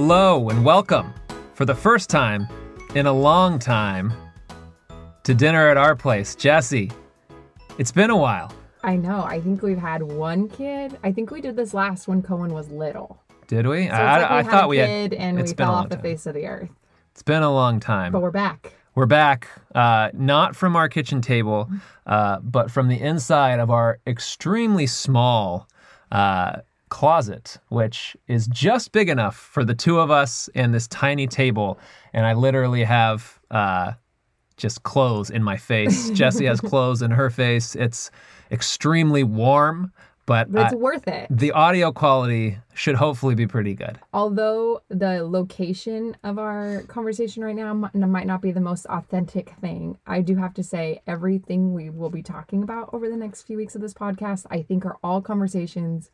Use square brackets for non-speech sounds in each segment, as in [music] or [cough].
Hello and welcome for the first time in a long time to dinner at our place. Jesse, it's been a while. I know. I think we've had one kid. I think we did this last when Cohen was little. Did we? So I, like we I had thought we had. and it's we been a fell long off the time. face of the earth. It's been a long time. But we're back. We're back, uh, not from our kitchen table, uh, but from the inside of our extremely small uh, closet, which is just big enough for the two of us and this tiny table. And I literally have uh, just clothes in my face. [laughs] Jessie has clothes in her face. It's extremely warm, but, But it's uh, worth it. the audio quality should hopefully be pretty good. Although the location of our conversation right now might not be the most authentic thing, I do have to say everything we will be talking about over the next few weeks of this podcast, I think are all conversations,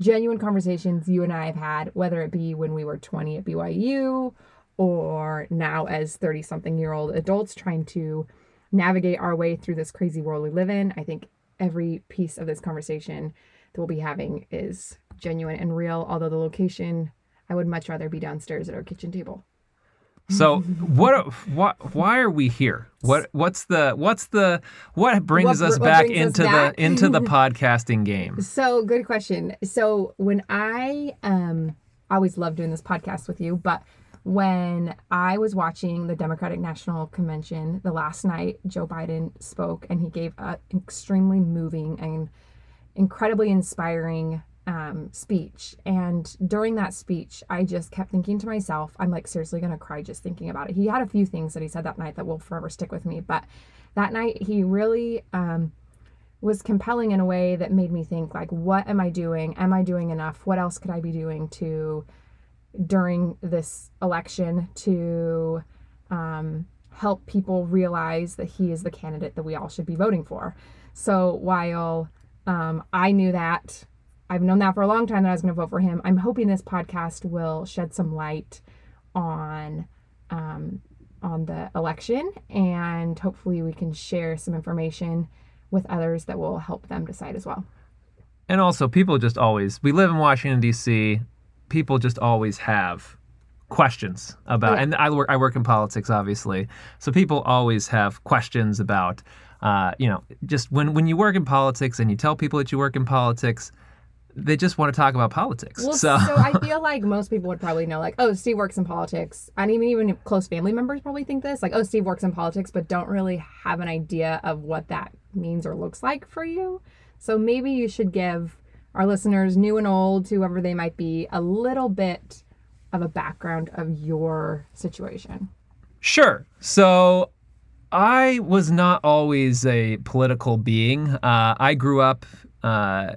genuine conversations you and I have had, whether it be when we were 20 at BYU or now as 30 something year old adults trying to navigate our way through this crazy world we live in. I think every piece of this conversation that we'll be having is genuine and real, although the location, I would much rather be downstairs at our kitchen table. So what? What? Why are we here? What? What's the? What's the? What brings What us what back brings us into back? the into the [laughs] podcasting game? So, good question. So, when I um I always love doing this podcast with you, but when I was watching the Democratic National Convention the last night, Joe Biden spoke and he gave an extremely moving and incredibly inspiring um, speech. And during that speech, I just kept thinking to myself, I'm like seriously gonna cry just thinking about it. He had a few things that he said that night that will forever stick with me, but that night he really um, was compelling in a way that made me think like what am i doing am i doing enough what else could i be doing to during this election to um, help people realize that he is the candidate that we all should be voting for so while um, i knew that i've known that for a long time that i was going to vote for him i'm hoping this podcast will shed some light on um, on the election and hopefully we can share some information with others that will help them decide as well. And also, people just always. We live in Washington D.C. People just always have questions about. Yeah. And I work. I work in politics, obviously. So people always have questions about. Uh, you know, just when when you work in politics and you tell people that you work in politics, they just want to talk about politics. Well, so so, I feel [laughs] like most people would probably know, like, oh, Steve works in politics. And even even close family members probably think this, like, oh, Steve works in politics, but don't really have an idea of what that means or looks like for you. So maybe you should give our listeners, new and old, whoever they might be, a little bit of a background of your situation. Sure. So I was not always a political being. Uh, I grew up. Uh,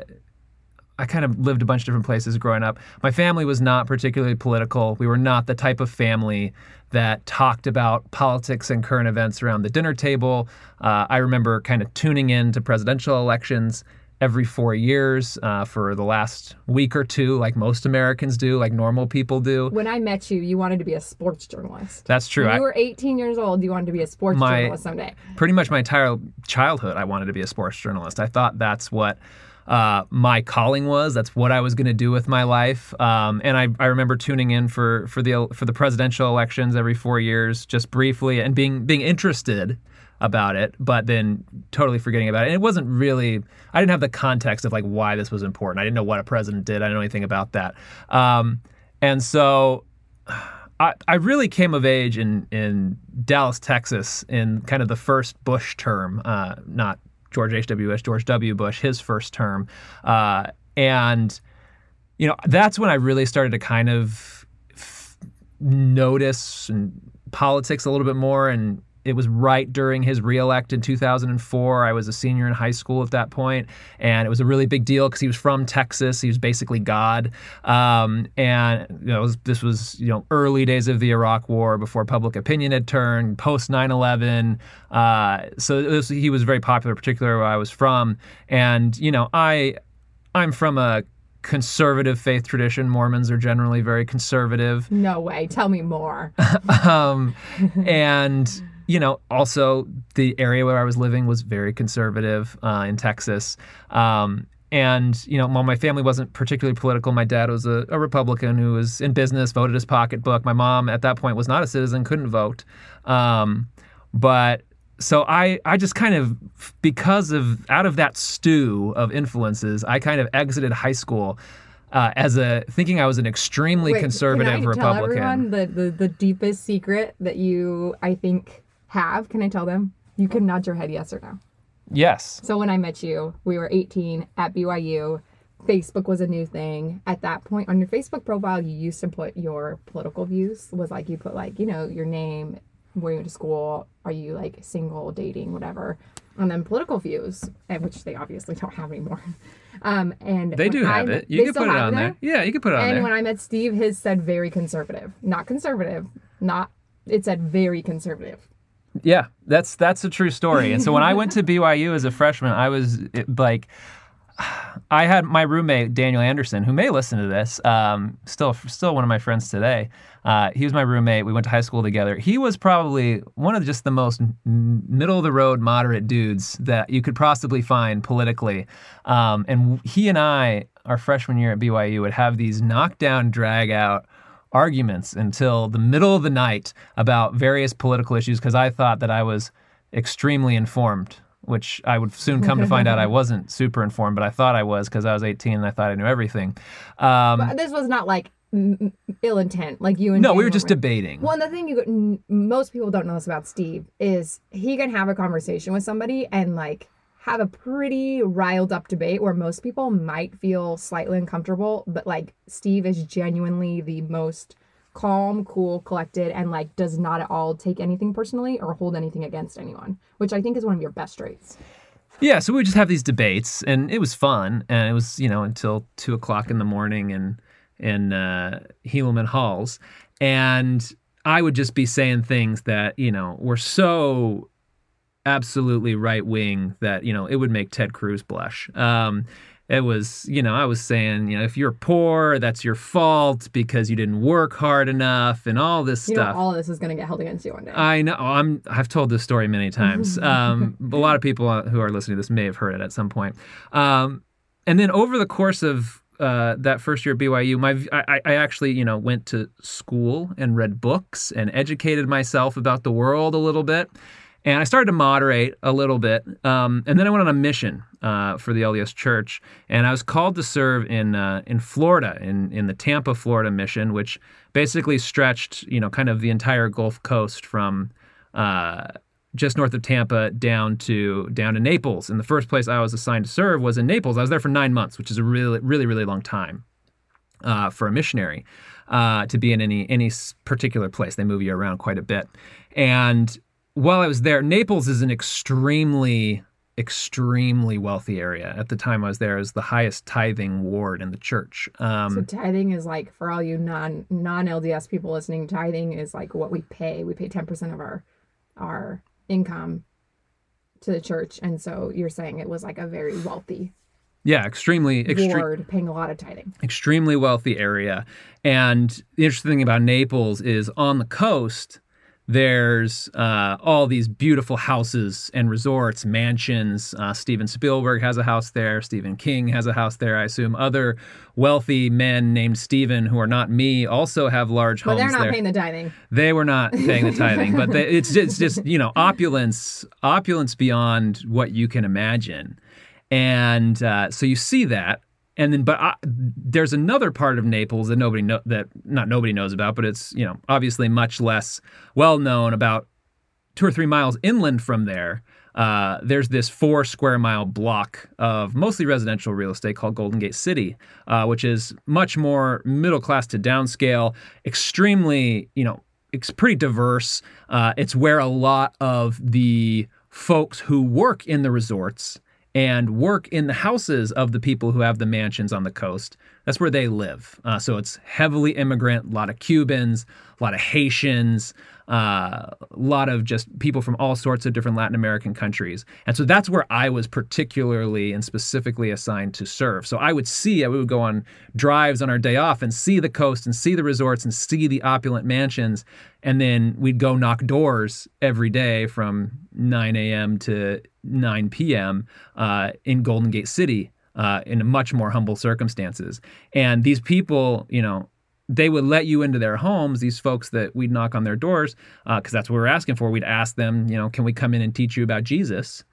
I kind of lived a bunch of different places growing up. My family was not particularly political. We were not the type of family that talked about politics and current events around the dinner table. Uh, I remember kind of tuning in to presidential elections every four years uh, for the last week or two, like most Americans do, like normal people do. When I met you, you wanted to be a sports journalist. That's true. When I- you were 18 years old, you wanted to be a sports My- journalist someday. pretty much my entire childhood, I wanted to be a sports journalist. I thought that's what uh, my calling was. That's what I was going to do with my life. Um, and I, I remember tuning in for for the for the presidential elections every four years, just briefly, and being being interested about it, but then totally forgetting about it. And it wasn't really. I didn't have the context of like why this was important. I didn't know what a president did. I didn't know anything about that. Um, and so I, I really came of age in, in Dallas, Texas, in kind of the first Bush term, uh, not George H.W. Bush, George W. Bush, his first term. Uh, and, you know, that's when I really started to kind of f- notice and politics a little bit more. And it was right during his reelect in 2004. I was a senior in high school at that point, and it was a really big deal because he was from Texas. He was basically God, um, and you know, was, this was you know early days of the Iraq War before public opinion had turned, post 9/11. Uh, so it was, he was very popular, particularly where I was from, and you know I I'm from a conservative faith tradition. Mormons are generally very conservative No way. Tell me more. [laughs] um, and you know, also the area where I was living was very conservative uh, in Texas. Um, and you know, while my family wasn't particularly political, my dad was a, a Republican who was in business, voted his pocketbook. My mom at that point was not a citizen, couldn't vote. Um, but so I, I just kind of because of out of that stew of influences, I kind of exited high school uh, as a thinking I was an extremely Wait, conservative can I Republican. Tell everyone the, the the deepest secret that you I think have. Can I tell them? You can nod your head yes or no. Yes. So when I met you, we were 18 at BYU. Facebook was a new thing. At that point, on your Facebook profile, you used to put your political views. Was like you put like you know your name, where you went to school, are you like single, dating, whatever, and then political views, and which they obviously don't have anymore. [laughs] Um, and They do have I- it. You can put it on there. Yeah, you can put it on And there. when I met Steve, his said very conservative, not conservative, not. It said very conservative. Yeah, that's that's a true story. And so when I went to [laughs] BYU as a freshman, I was it, like, I had my roommate Daniel Anderson, who may listen to this, um, still still one of my friends today. Uh, he was my roommate. We went to high school together. He was probably one of just the most middle of the road, moderate dudes that you could possibly find politically. Um, and he and I, our freshman year at BYU, would have these knockdown, drag out arguments until the middle of the night about various political issues because I thought that I was extremely informed, which I would soon come to find out I [laughs] wasn't super informed, but I thought I was because I was 18 and I thought I knew everything. Um, this was not like m- ill intent, like you and no, we were just debating. Well, and the thing you n- most people don't know this about Steve is he can have a conversation with somebody and like have a pretty riled up debate where most people might feel slightly uncomfortable, but like Steve is genuinely the most calm, cool, collected, and like does not at all take anything personally or hold anything against anyone, which I think is one of your best traits. Yeah, so we would just have these debates, and it was fun, and it was you know until two o'clock in the morning in in uh, Helaman Halls, and I would just be saying things that you know were so absolutely right wing that you know it would make Ted Cruz blush. Um, it was you know I was saying you know if you're poor that's your fault because you didn't work hard enough and all this You stuff. know, all of this is going to get held against you one day. I know. I'm. I've told this story many [laughs] times. Um, a lot of people who are listening to this may have heard it at some point. Um, and then over the course of uh, that first year at BYU, my I, I actually you know went to school and read books and educated myself about the world a little bit. And I started to moderate a little bit. Um, and then I went on a mission uh, for the LDS Church, and I was called to serve in uh, in Florida, in in the Tampa, Florida mission, which basically stretched, you know, kind of the entire Gulf Coast from uh, just north of Tampa down to down to Naples. And the first place I was assigned to serve was in Naples. I was there for nine months, which is a really, really, really long time uh, for a missionary uh, to be in any any particular place. They move you around quite a bit. And while I was there, Naples is an extremely extremely wealthy area. At the time I was there, it was the highest tithing ward in the church. Um, So tithing is like for all you non non LDS people listening, tithing is like what we pay. We pay ten percent of our our income to the church, and so you're saying it was like a very wealthy yeah, extremely extreme. ward paying a lot of tithing. extremely wealthy area. And the interesting thing about Naples is on the coast, there's uh, all these beautiful houses and resorts, mansions. Uh, Steven Spielberg has a house there. Stephen King has a house there. I assume other wealthy men named Stephen, who are not me, also have large But homes they're not there. paying the tithing. They were not paying the tithing, but they, it's just, it's just you know opulence, opulence beyond what you can imagine, and uh, so you see that, and then but I, there's another part of Naples that nobody know that not nobody knows about, but it's you know obviously much less well known about two or three miles inland from there. Uh, there's this four square mile block of mostly residential real estate called Golden Gate City, uh, which is much more middle class to downscale, extremely, you know, it's pretty diverse. Uh, it's where a lot of the folks who work in the resorts and work in the houses of the people who have the mansions on the coast. That's where they live. Uh, so it's heavily immigrant, a lot of Cubans, a lot of Haitians, uh, a lot of just people from all sorts of different Latin American countries. And so that's where I was particularly and specifically assigned to serve. So I would see, I would go on drives on our day off and see the coast and see the resorts and see the opulent mansions. And then we'd go knock doors every day from 9 a.m. to 9 p.m. Uh, in Golden Gate City. uh, in much more humble circumstances. And these people, you know, they would let you into their homes, these folks that we'd knock on their doors, because uh, that's what we were asking for. We'd ask them, you know, can we come in and teach you about Jesus?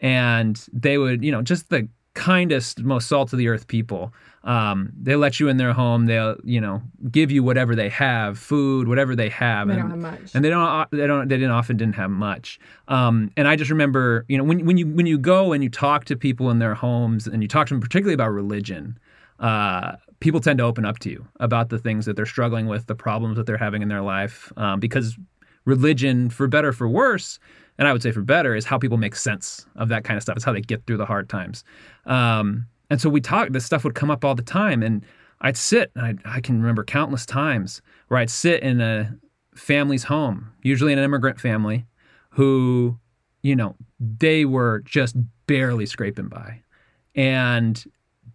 And they would, you know, just the kindest, most salt of the earth people. Um, they let you in their home. They'll, you know, give you whatever they have, food, whatever they have. They and, don't have much. And they don't, they don't, they didn't often didn't have much. Um, and I just remember, you know, when when you when you go and you talk to people in their homes and you talk to them particularly about religion, uh, people tend to open up to you about the things that they're struggling with, the problems that they're having in their life, um, because religion, for better for worse, and I would say for better, is how people make sense of that kind of stuff. It's how they get through the hard times. Um, and so we talked. This stuff would come up all the time, and I'd sit. And I, I can remember countless times where I'd sit in a family's home, usually an immigrant family, who, you know, they were just barely scraping by, and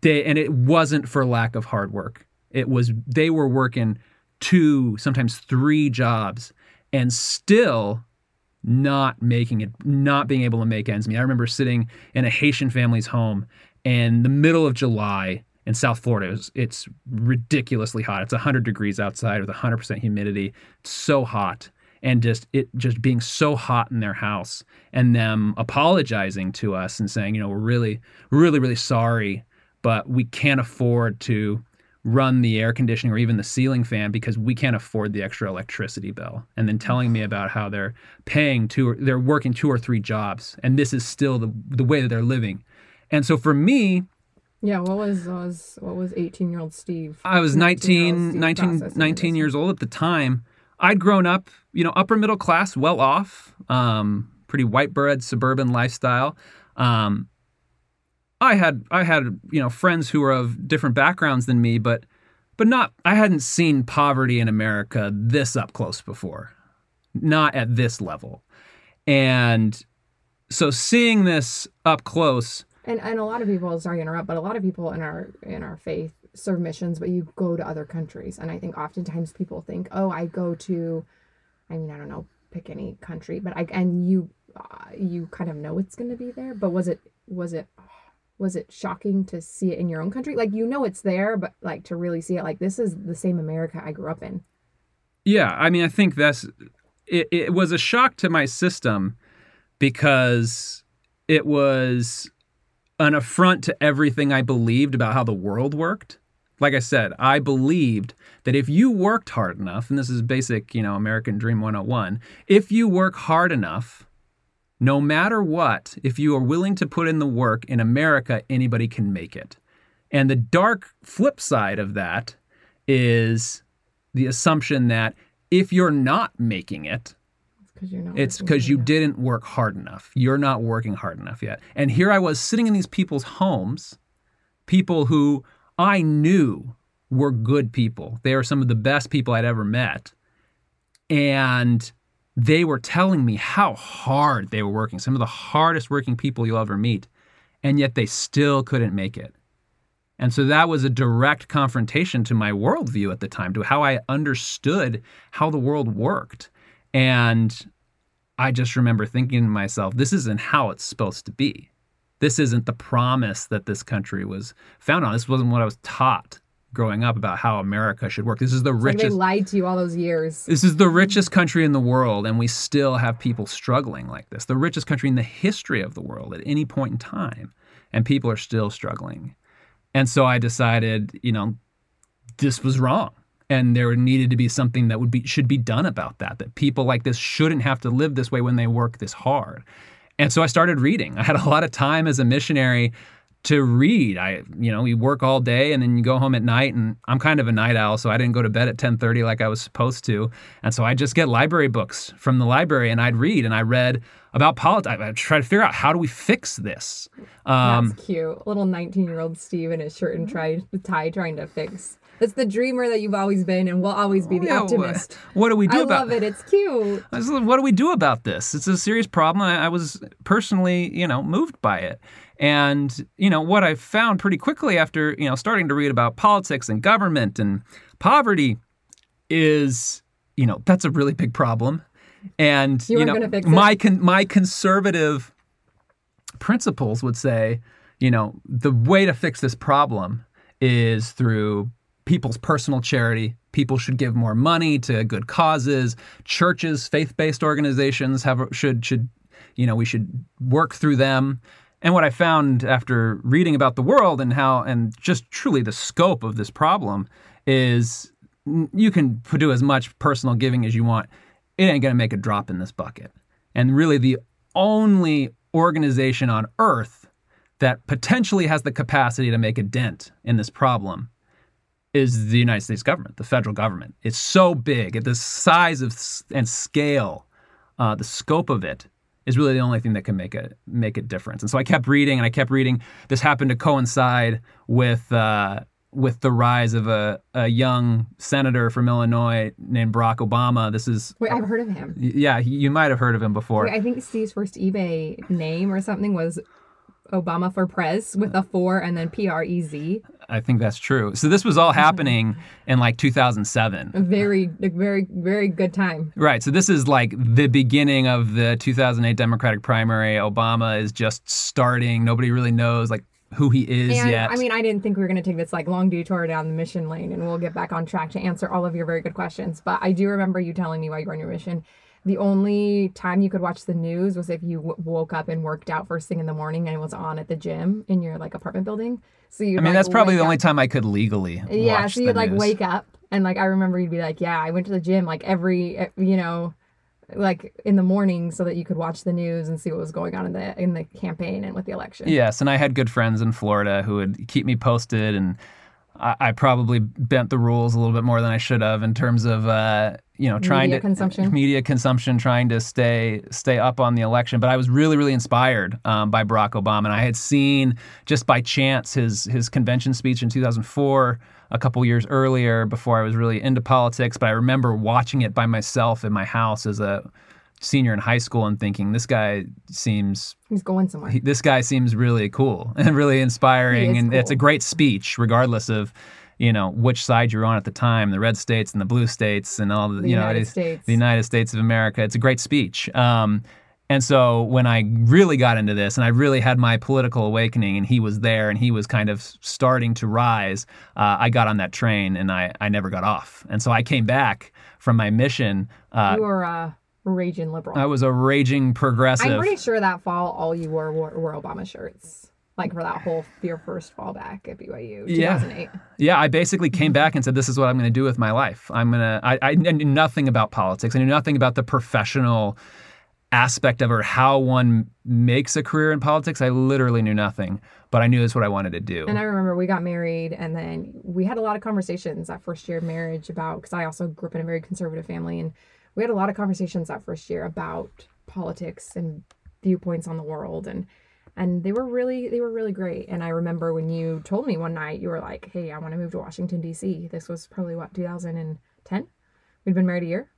they and it wasn't for lack of hard work. It was they were working two, sometimes three jobs, and still not making it, not being able to make ends meet. I remember sitting in a Haitian family's home in the middle of July in South Florida. It was, it's ridiculously hot. It's 100 degrees outside with 100% humidity. It's so hot. And just it just being so hot in their house and them apologizing to us and saying, you know, we're really, really, really sorry, but we can't afford to run the air conditioning or even the ceiling fan because we can't afford the extra electricity bill. And then telling me about how they're paying two, or, they're working two or three jobs, and this is still the the way that they're living. And so for me, yeah, what was was what was 18 year old Steve? I was 19, 19, 19 years old at the time. I'd grown up, you know, upper middle class, well off, um, pretty white bread suburban lifestyle. Um, I had I had you know friends who were of different backgrounds than me, but but not I hadn't seen poverty in America this up close before, not at this level, and so seeing this up close. And and a lot of people, sorry to interrupt, but a lot of people in our in our faith serve missions, but you go to other countries, and I think oftentimes people think, oh, I go to, I mean, I don't know, pick any country, but I and you uh, you kind of know it's going to be there, but was it was it was it shocking to see it in your own country? Like you know it's there, but like to really see it like this is the same America I grew up in. Yeah, I mean I think that's it, it was a shock to my system because it was an affront to everything I believed about how the world worked. Like I said, I believed that if you worked hard enough, and this is basic, you know, American Dream 101, if you work hard enough, no matter what, if you are willing to put in the work in America, anybody can make it. And the dark flip side of that is the assumption that if you're not making it, it's because you didn't work hard enough. You're not working hard enough yet. And here I was sitting in these people's homes, people who I knew were good people. They were some of the best people I'd ever met. And they were telling me how hard they were working, some of the hardest working people you'll ever meet, and yet they still couldn't make it. And so that was a direct confrontation to my worldview at the time, to how I understood how the world worked. And I just remember thinking to myself, this isn't how it's supposed to be. This isn't the promise that this country was found on. This wasn't what I was taught growing up about how America should work. This is the richest. Like they lied to you all those years. This is the richest country in the world, and we still have people struggling like this. The richest country in the history of the world at any point in time, and people are still struggling. And so I decided, you know, this was wrong, and there needed to be something that would be should be done about that. That people like this shouldn't have to live this way when they work this hard. And so I started reading. I had a lot of time as a missionary to read. I, you know, you work all day and then you go home at night. And I'm kind of a night owl, so I didn't go to bed at 10:30 like I was supposed to. And so I just get library books from the library and I'd read. And I read about politics. I tried to figure out how do we fix this. Um, That's cute. Little 19 year old Steve in his shirt and try, tie trying to fix. It's the dreamer that you've always been and will always be the yeah, optimist. What do we do I about I love it. It's cute. What do we do about this? It's a serious problem. I, I was personally, you know, moved by it. And, you know, what I found pretty quickly after, you know, starting to read about politics and government and poverty is, you know, that's a really big problem. And, you, you know, my con- my conservative principles would say, you know, the way to fix this problem is through people's personal charity. People should give more money to good causes. Churches, faith-based organizations have should should you know we should work through them. And what I found after reading about the world and how and just truly the scope of this problem is you can do as much personal giving as you want. It ain't going to make a drop in this bucket. And really the only organization on earth that potentially has the capacity to make a dent in this problem is the United States government, the federal government. It's so big, the size of and scale, uh, the scope of it is really the only thing that can make a make a difference. And so I kept reading, and I kept reading. This happened to coincide with uh, with the rise of a, a young senator from Illinois named Barack Obama. This is wait, I've heard of him. Yeah, you might have heard of him before. Wait, I think Steve's first eBay name or something was Obama for Prez with a four and then P R E Z. I think that's true. So this was all [laughs] happening in like 2007. A very, very, very good time. Right. So this is like the beginning of the 2008 Democratic primary. Obama is just starting. Nobody really knows like who he is and, yet. I mean, I didn't think we were going to take this like long detour down the mission lane, and we'll get back on track to answer all of your very good questions. But I do remember you telling me while you were on your mission the only time you could watch the news was if you w- woke up and worked out first thing in the morning and it was on at the gym in your like apartment building. So you. I mean, like, that's probably the up. only time I could legally. Yeah, so you'd like news. wake up and like I remember you'd be like, yeah, I went to the gym like every you know, like in the morning so that you could watch the news and see what was going on in the in the campaign and with the election. Yes, and I had good friends in Florida who would keep me posted, and I, I probably bent the rules a little bit more than I should have in terms of uh, you know trying Media to consumption. [laughs] media consumption, trying to stay stay up on the election. But I was really really inspired um, by Barack Obama, and I had seen just by chance his his convention speech in 2004. A couple years earlier, before I was really into politics, but I remember watching it by myself in my house as a senior in high school and thinking, this guy seems He's going somewhere. he- this guy seems really cool [laughs] and really inspiring and it's a great speech regardless of you know which side you're on at the time the red states and the blue states and all the, The you know United States. the united states of america it's a great speech um, and so when i really got into this and i really had my political awakening and he was there and he was kind of starting to rise uh, i got on that train and I, I never got off and so i came back from my mission uh, you were a raging liberal. i was a raging progressive I'm pretty sure that fall all you wore were, were Obama shirts. Like for that whole your first fall back at BYU, Yeah. 2008. Yeah, I basically came mm-hmm. back and said, "This is what I'm going to do with my life. I'm gonna." I, I knew nothing about politics. I knew nothing about the professional aspect of it or how one makes a career in politics. I literally knew nothing, but I knew that's what I wanted to do. And I remember we got married, and then we had a lot of conversations that first year of marriage about because I also grew up in a very conservative family, and we had a lot of conversations that first year about politics and viewpoints on the world, and and they were really they were really great. And I remember when you told me one night you were like, "Hey, I want to move to Washington D.C." This was probably what 2010. We'd been married a year.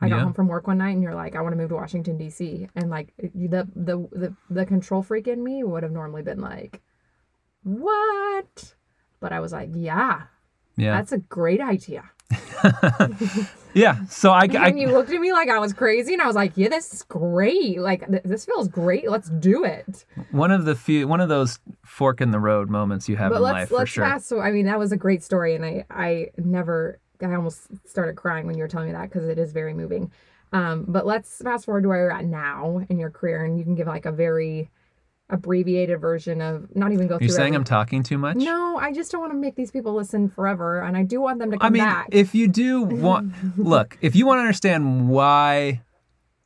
I got home from work one night and you're like, I want to move to Washington D.C. And like the the the the control freak in me would have normally been like, what? But I was like, yeah, yeah, that's a great idea. [laughs] yeah. So I, I and you looked at me like I was crazy, and I was like, yeah, this is great. Like th- this feels great. Let's do it. one of the few one of those fork in the road moments you have But in let's life for let's sure. fast. So I mean, that was a great story, and I I never I almost started crying when you were telling me that because it is very moving. Um, but let's fast forward to where you're at now in your career, and you can give like a very abbreviated version of not even go You're through. saying every- I'm talking too much? No, I just don't want to make these people listen forever, and I do want them to come I mean, back. if you do want, [laughs] look, if you want to understand why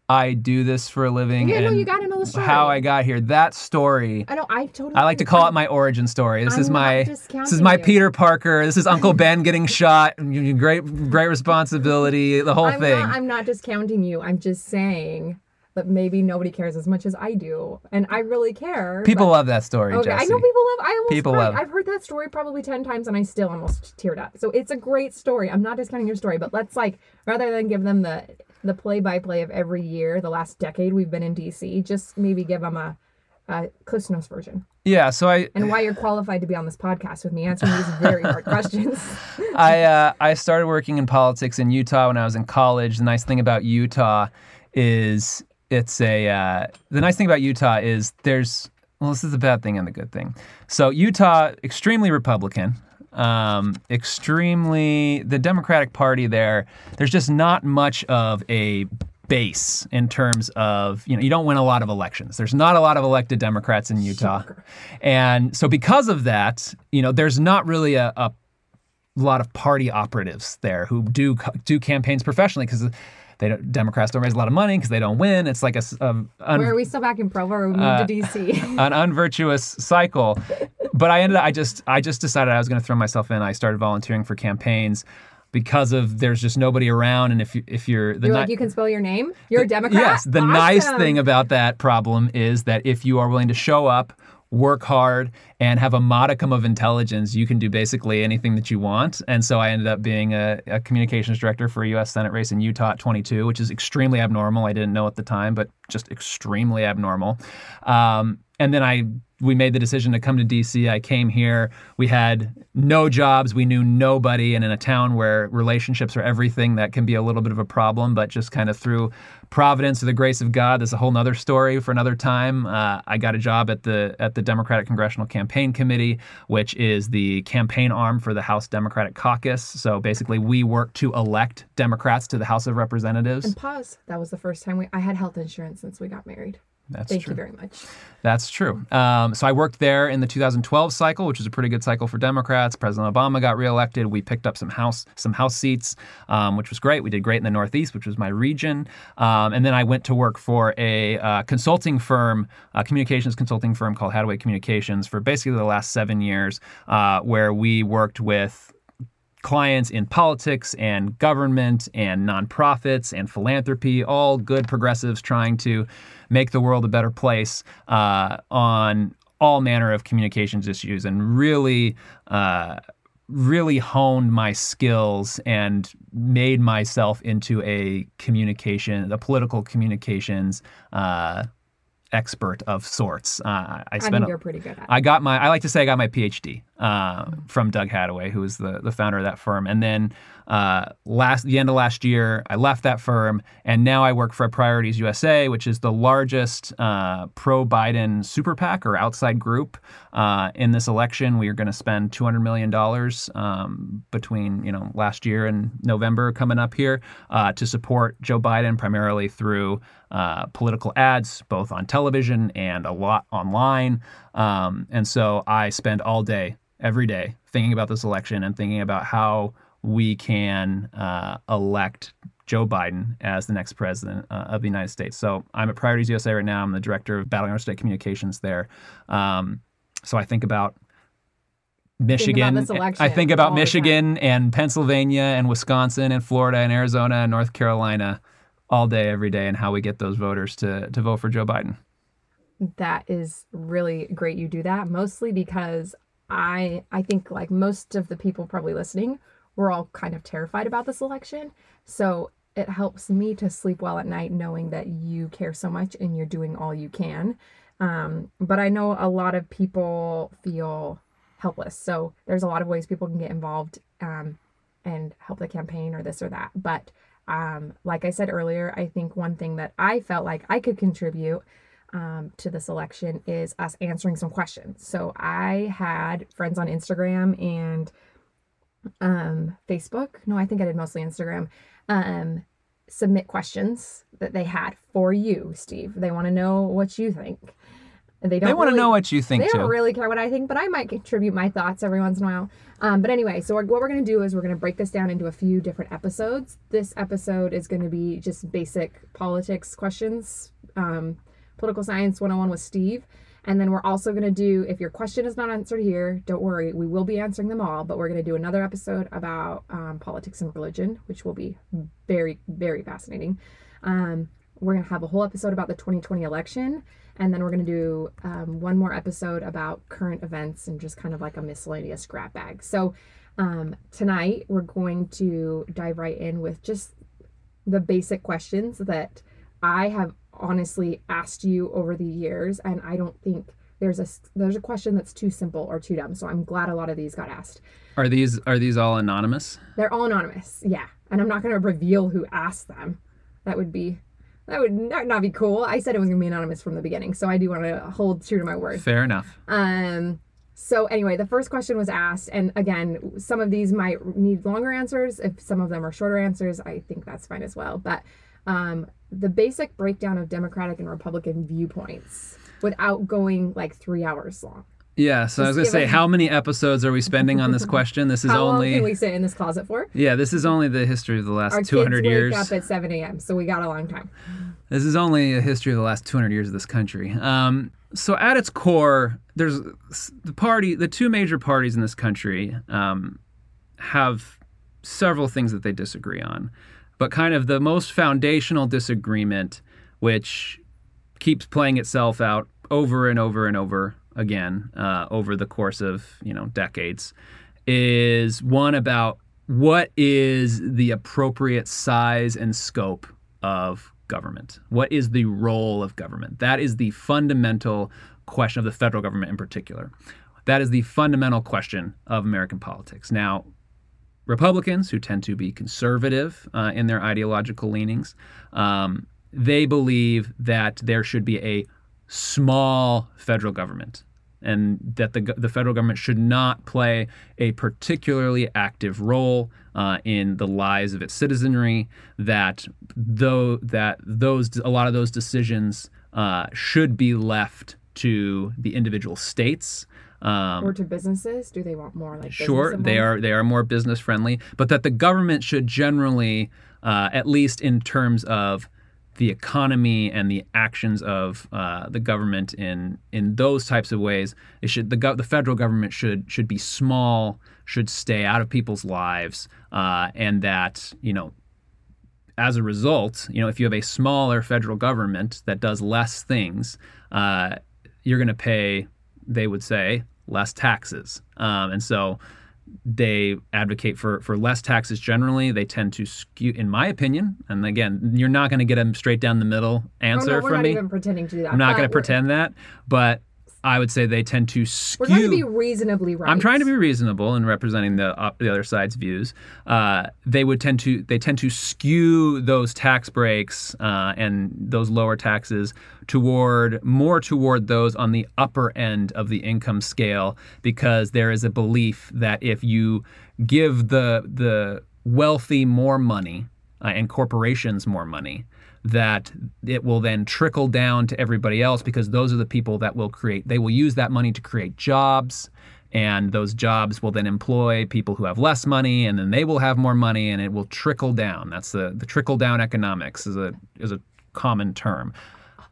I do this for a living Yeah, no, you gotta know the story. how I got here, that story, I know I totally. I like to call it my origin story. This I'm is my this is my you. Peter Parker. This is Uncle Ben [laughs] getting shot. Great, great responsibility. The whole I'm thing. Not, I'm not discounting you. I'm just saying that maybe nobody cares as much as I do, and I really care. People but- love that story, Okay. I know people love. I almost People cried. love- I've heard that story probably ten times, and I still almost teared up. So it's a great story. I'm not discounting your story, but let's like rather than give them the the play by play of every year, the last decade we've been in DC, just maybe give them a, a Cliff Notes version Yeah, so I and why you're qualified to be on this podcast with me answering these very hard [laughs] questions. [laughs] I uh, I started working in politics in Utah when I was in college. The nice thing about Utah is it's a uh, the nice thing about Utah is there's well, this is the bad thing and the good thing. So Utah, extremely Republican. Um, extremely the Democratic Party there. There's just not much of a base in terms of you know you don't win a lot of elections. There's not a lot of elected Democrats in Utah, and so because of that, you know there's not really a, a lot of party operatives there who do do campaigns professionally because they don't, Democrats don't raise a lot of money because they don't win. It's like a, a un, Where are we still back in Provo or we moved Uh, to DC? [laughs] an unvirtuous cycle. But I ended up, I just I just decided I was going to throw myself in. I started volunteering for campaigns because of there's just nobody around, and if you if you're the You're ni- like, you can spell your name? You're a Democrat? Yes, the nice thing about that problem is that if you are willing to show up, work hard, and have a modicum of intelligence, you can do basically anything that you want. And so I ended up being a, a communications director for a U.S. Senate race in Utah at 22, which is extremely abnormal. I didn't know at the time, but just extremely abnormal. Um, and then I we made the decision to come to DC. I came here. We had no jobs. We knew nobody. And in a town where relationships are everything, that can be a little bit of a problem. But just kind of through providence or the grace of God, there's a whole nother story for another time. Uh, I got a job at the at the Democratic Congressional Campaign Committee, which is the campaign arm for the House Democratic Caucus. So basically, we work to elect Democrats to the House of Representatives. And pause. That was the first time we I had health insurance since we got married. That's Thank true. you very much. That's true. Um, so I worked there in the 2012 cycle, which was a pretty good cycle for Democrats. President Obama got reelected. We picked up some house some house seats, um, which was great. We did great in the Northeast, which was my region. Um, and then I went to work for a uh, consulting firm, a communications consulting firm called Hattaway Communications, for basically the last seven years, uh, where we worked with clients in politics and government and nonprofits and philanthropy, all good progressives trying to make the world a better place uh, on all manner of communications issues and really. Uh, really honed my skills and made myself into a communication, a political communications uh, expert of sorts. Uh, I I spent think a- you're pretty good at it. I got my I like to say I got my PhD uh, from Doug Hattaway, who was the the founder of that firm. And then uh, last the end of last year, I left that firm, and now I work for Priorities USA, which is the largest uh, pro Biden super PAC or outside group uh, in this election. We are going to spend 200 million dollars um, between you know last year and November coming up here uh, to support Joe Biden, primarily through uh, political ads, both on television and a lot online. Um, and so I spend all day, every day, thinking about this election and thinking about how we can uh, elect Joe Biden as the next president uh, of the United States. So I'm at Priorities USA right now. I'm the director of Battleground State Communications there. Um, so I think about Michigan. election I think about all the time. Michigan and Pennsylvania and Wisconsin and Florida and Arizona and North Carolina all day, every day, and how we get those voters to to vote for Joe Biden. that is really great you do that mostly because i i think like most of the people probably listening we're all kind of terrified about this election. So it helps me to sleep well at night knowing that you care so much and you're doing all you can. Um, but i know a lot of people feel helpless. So there's a lot of ways people can get involved um, and help the campaign or this or that. But um, like i said earlier i think one thing that i felt like i could contribute um, to this election is us answering some questions. So I had friends on Instagram and um, Facebook. No, I think I did mostly Instagram. Um, submit questions that they had for you, Steve. They want to know what you think. They don't. They want to really- know what you think they too. don't really care what I think, but I might contribute my thoughts every once in a while. Um, but anyway, so what we're going to do is we're going to break this down into a few different episodes. This episode is going to be just basic politics questions, um, political science 101 with Steve. And then we're also going to do, if your question is not answered here, don't worry, we will be answering them all. But we're going to do another episode about um, politics and religion, which will be very, very fascinating. Um, we're going to have a whole episode about the 2020 election. And then we're going to do um, one more episode about current events and just kind of like a miscellaneous grab bag. So um, tonight we're going to dive right in with just the basic questions that I have honestly asked you over the years, and I don't think there's a there's a question that's too simple or too dumb. So I'm glad a lot of these got asked. Are these are these all anonymous? They're all anonymous, yeah, and I'm not going to reveal who asked them. That would be that would not, not be cool. I said it was going to be anonymous from the beginning, so I do want to hold true to my word. Fair enough. Um, so anyway, the first question was asked, and again, some of these might need longer answers. If some of them are shorter answers, I think that's fine as well. But um, the basic breakdown of Democratic and Republican viewpoints without going like three hours long. Yeah, so I was gonna say, how many episodes are we spending on this question? This [laughs] is How long only can we sit in this closet for? yeah, this is only the history of the last Our 200 kids wake years. up at 7 a.m., so we got a long time. This is only a history of the last 200 years of this country. Um, so at its core, there's the party, the two major parties in this country um, have several things that they disagree on, but kind of the most foundational disagreement, which keeps playing itself out over and over and over again uh, over the course of you know decades, is one about what is the appropriate size and scope of government? What is the role of government? That is the fundamental question of the federal government in particular. That is the fundamental question of American politics. Now, Republicans, who tend to be conservative uh, in their ideological leanings, um, they believe that there should be a small federal government and that the, the federal government should not play a particularly active role uh, in the lives of its citizenry. That though that those a lot of those decisions uh, should be left to the individual states. Um, Or to businesses? Do they want more like Sure, they are they are more business friendly, but that the government should generally, uh, at least in terms of the economy and the actions of uh, the government in in those types of ways, it should the gov- the federal government should should be small, should stay out of people's lives, uh, and that you know as a result, you know, if you have a smaller federal government that does less things, uh, you're going to pay, they would say, less taxes. Um, and so they advocate for, for less taxes generally. They tend to skew, in my opinion, and again, you're not going to get a straight down the middle Oh, answer no, we're from not me. even pretending to do that. I'm not going to pretend that, but I would say they tend to skew. We're trying to be reasonably right. I'm trying to be reasonable in representing the op- the other side's views. Uh, they would tend to they tend to skew those tax breaks uh, and those lower taxes toward more toward those on the upper end of the income scale because there is a belief that if you give the the wealthy more money uh, and corporations more money that it will then trickle down to everybody else because those are the people that will create they will use that money to create jobs and those jobs will then employ people who have less money and then they will have more money and it will trickle down that's the the trickle down economics is a is a common term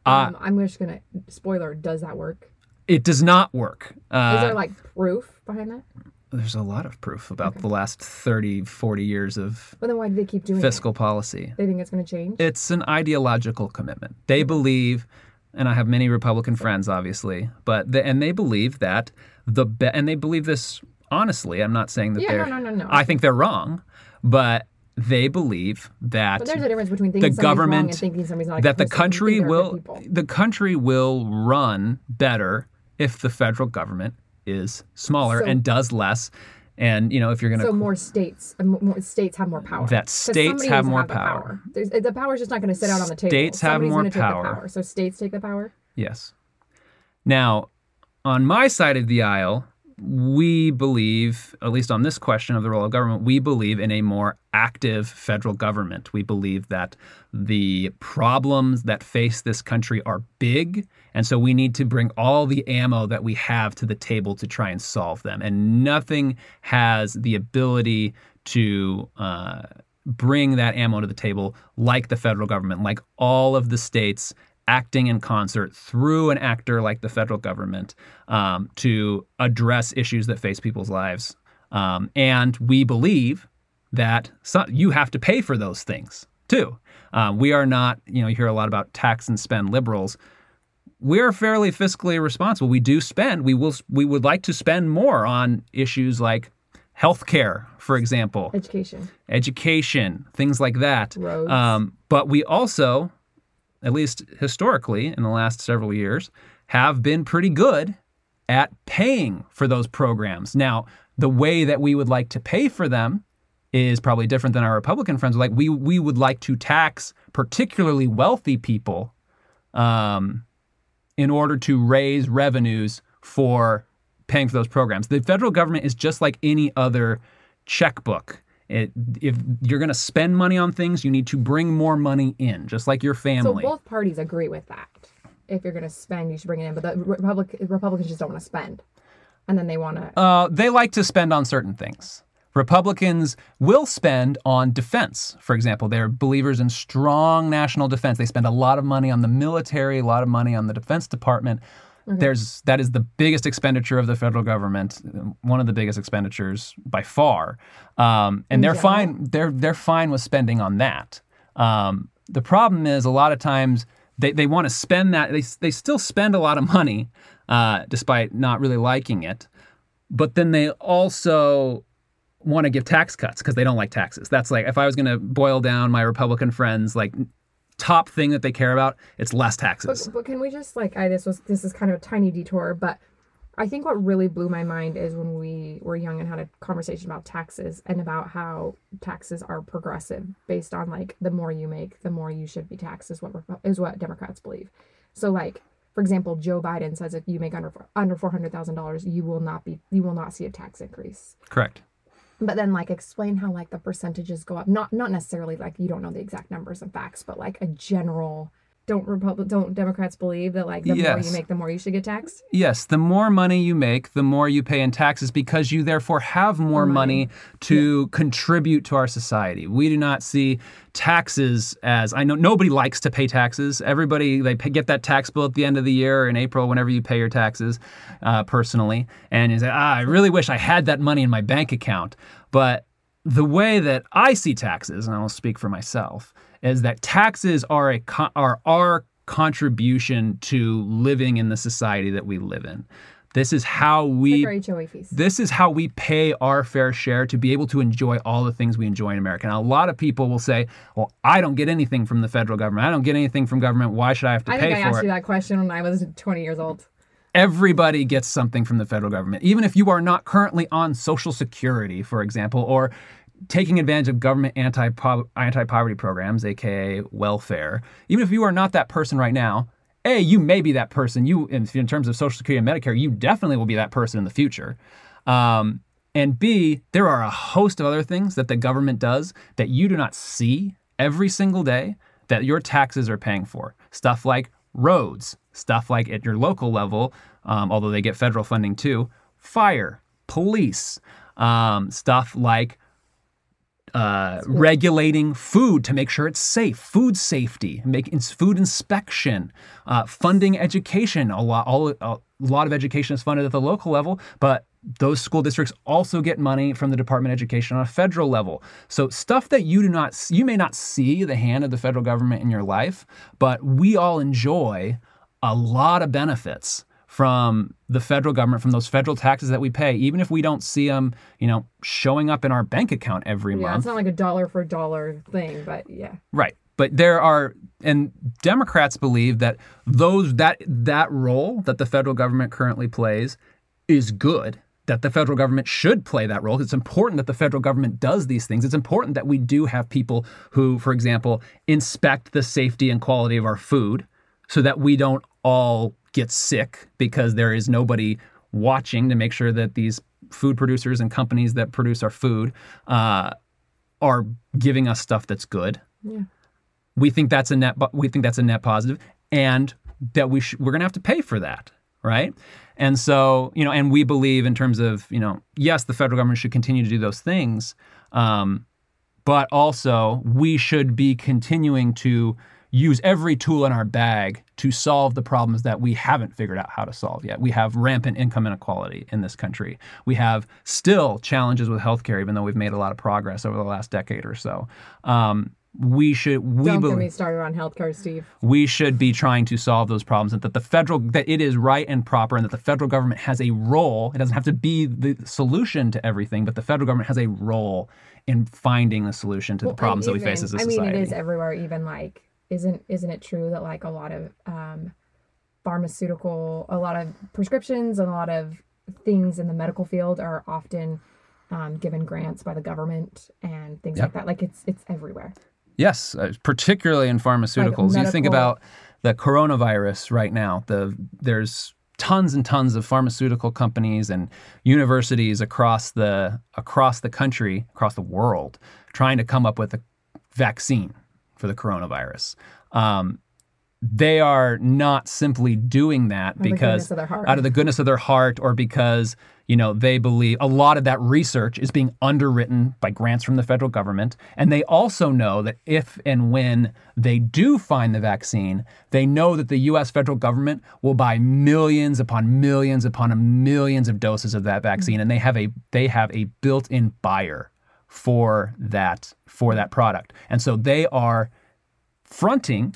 Um, I'm just gonna spoiler. Does that work? it does not work Is uh, there like proof behind that? There's a lot of proof about the last 30 40 years of But then why do they keep doing fiscal policy? They think it's gonna change. it's an ideological commitment. They hmm. believe, and I have many Republican friends, obviously, but the, and they believe that the be- and they believe this honestly. I'm not saying that Yeah, they're. no, no, no, no. I think they're wrong, but they believe that But there's a difference between thinking the government and thinking somebody's not that the good person. You country will the country will run better if the federal government is smaller So- and does less. And you know, if you're going to So more states, more states have more power. That states have more to more the power. The power's just not going to sit out on the table. States have more power. power. So states take the power. Yes. Now, on my side of the aisle, we believe, at least on this question of the role of government, we believe in a more active federal government. We believe that the problems that face this country are big, and so we need to bring all the ammo that we have to the table to try and solve them. And nothing has the ability to uh, bring that ammo to the table like the federal government, like all of the states acting in concert through an actor like the federal government um, to address issues that face people's lives. Um, and we believe that you have to pay for those things too. Um, we are not, you know, you hear a lot about tax and spend liberals. We're fairly fiscally responsible. We do spend. We will. We would like to spend more on issues like healthcare, for example Education. education, things like that. Roads. Um, but we also, at least historically in the last several years, have been pretty good at paying for those programs. Now, the way that we would like to pay for them is probably different than our Republican friends. Like we we would like to tax particularly wealthy people um, in order to raise revenues for paying for those programs. The federal government is just like any other checkbook. It, if you're going to spend money on things, you need to bring more money in, just like your family. So both parties agree with that. If you're going to spend, you should bring it in. But the Republic, Republicans just don't want to spend, and then they want to. Uh, they like to spend on certain things. Republicans will spend on defense. For example, they're believers in strong national defense. They spend a lot of money on the military, a lot of money on the Defense Department. There's that is the biggest expenditure of the federal government, one of the biggest expenditures by far, um, and they're general? fine. They're they're fine with spending on that. Um, the problem is a lot of times they, they want to spend that they they still spend a lot of money uh, despite not really liking it, but then they also want to give tax cuts because they don't like taxes. That's like if I was going to boil down my Republican friends, like top thing that they care about, it's less taxes. But, but can we just like I this was this is kind of a tiny detour, but I think what really blew my mind is when we were young and had a conversation about taxes and about how taxes are progressive based on like the more you make, the more you should be taxed is what is what Democrats believe. So like for example, Joe Biden says if you make under under four hundred thousand dollars, you will not be you will not see a tax increase. Correct. But then like explain how like the percentages go up. Not not necessarily like you don't know the exact numbers and facts, but like a general don't Republic don't Democrats believe that like the more you make, the more you should get taxed? Yes, the more money you make, the more you pay in taxes because you therefore have more money to contribute to our society. We do not see taxes as I know nobody likes to pay taxes. Everybody they pay, get that tax bill at the end of the year in April whenever you pay your taxes uh, personally, and you say, "Ah, I really wish I had that money in my bank account." But the way that I see taxes, and I'll speak for myself, is that taxes are a are our contribution to living in the society that we live in. This is how we Like our HOA this is how we pay our fair share to be able to enjoy all the things we enjoy in America. Now, a lot of people will say, "Well, I don't get anything from the federal government. I don't get anything from government. Why should I have to I pay think I asked it?" you that question when I was 20 years old. everybody gets something from the federal government, even if you are not currently on Social Security, for example, or taking advantage of government anti poverty programs, aka welfare. Even if you are not that person right now, a you may be that person. You in, in terms of Social Security and Medicare, you definitely will be that person in the future. Um, and B, there are a host of other things that the government does that you do not see every single day that your taxes are paying for. Stuff like roads, stuff like at your local level, um, although they get federal funding too, fire, police, um, stuff like uh, regulating food to make sure it's safe, food safety, making food inspection, uh, funding education. A lot, all, a lot of education is funded at the local level, but those school districts also get money from the Department of Education on a federal level. So stuff that you do not, you may not see the hand of the federal government in your life, but we all enjoy a lot of benefits from the federal government, from those federal taxes that we pay, even if we don't see them, you know, showing up in our bank account every Yeah, month. it's not like a dollar for dollar thing, but yeah. Right. But there are and Democrats believe that those that that role that the federal government currently plays is good. That the federal government should play that role. It's important that the federal government does these things. It's important that we do have people who, for example, inspect the safety and quality of our food so that we don't all get sick because there is nobody watching to make sure that these food producers and companies that produce our food uh, are giving us stuff that's good Yeah. we think that's a net we think that's a net positive and that we sh- we're going to have to pay for that right and so you know and we believe in terms of you know yes the federal government should continue to do those things um, but also we should be continuing to use every tool in our bag to solve the problems that we haven't figured out how to solve yet. We have rampant income inequality in this country. We have still challenges with healthcare, even though we've made a lot of progress over the last decade or so. Um, we should we Don't believe get me started on healthcare, Steve. we should be trying to solve those problems and that the federal that it is right and proper and that the federal government has a role it doesn't have to be the solution to everything but the federal government has a role in finding the solution to the Well, and problems that we face as a society I mean, it is everywhere. Even like, isn't isn't it true that like a lot of um, pharmaceutical, a lot of prescriptions, and a lot of things in the medical field are often um, given grants by the government and things Yep. like that. Like it's it's everywhere. Yes, uh, particularly in pharmaceuticals. you think about the coronavirus right now. The there's tons and tons of pharmaceutical companies and universities across the across the country, across the world, trying to come up with a vaccine for the coronavirus. Um, they are not simply doing that because of out of the goodness of their heart or because you know they believe a lot of that research is being underwritten by grants from the federal government. And they also know that if and when they do find the vaccine they know that the US federal government will buy millions upon millions upon millions of doses of that vaccine. And they have a they have a built-in buyer for that for that product. And so they are fronting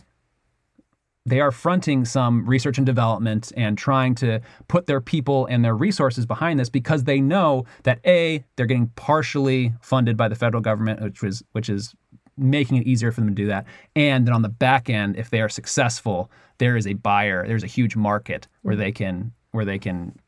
they are fronting some research and development and trying to put their people and their resources behind this because they know that a they're getting partially funded by the federal government which was which is making it easier for them to do that. And then on the back end if they are successful there is a buyer there's a huge market where mm-hmm. they can where they can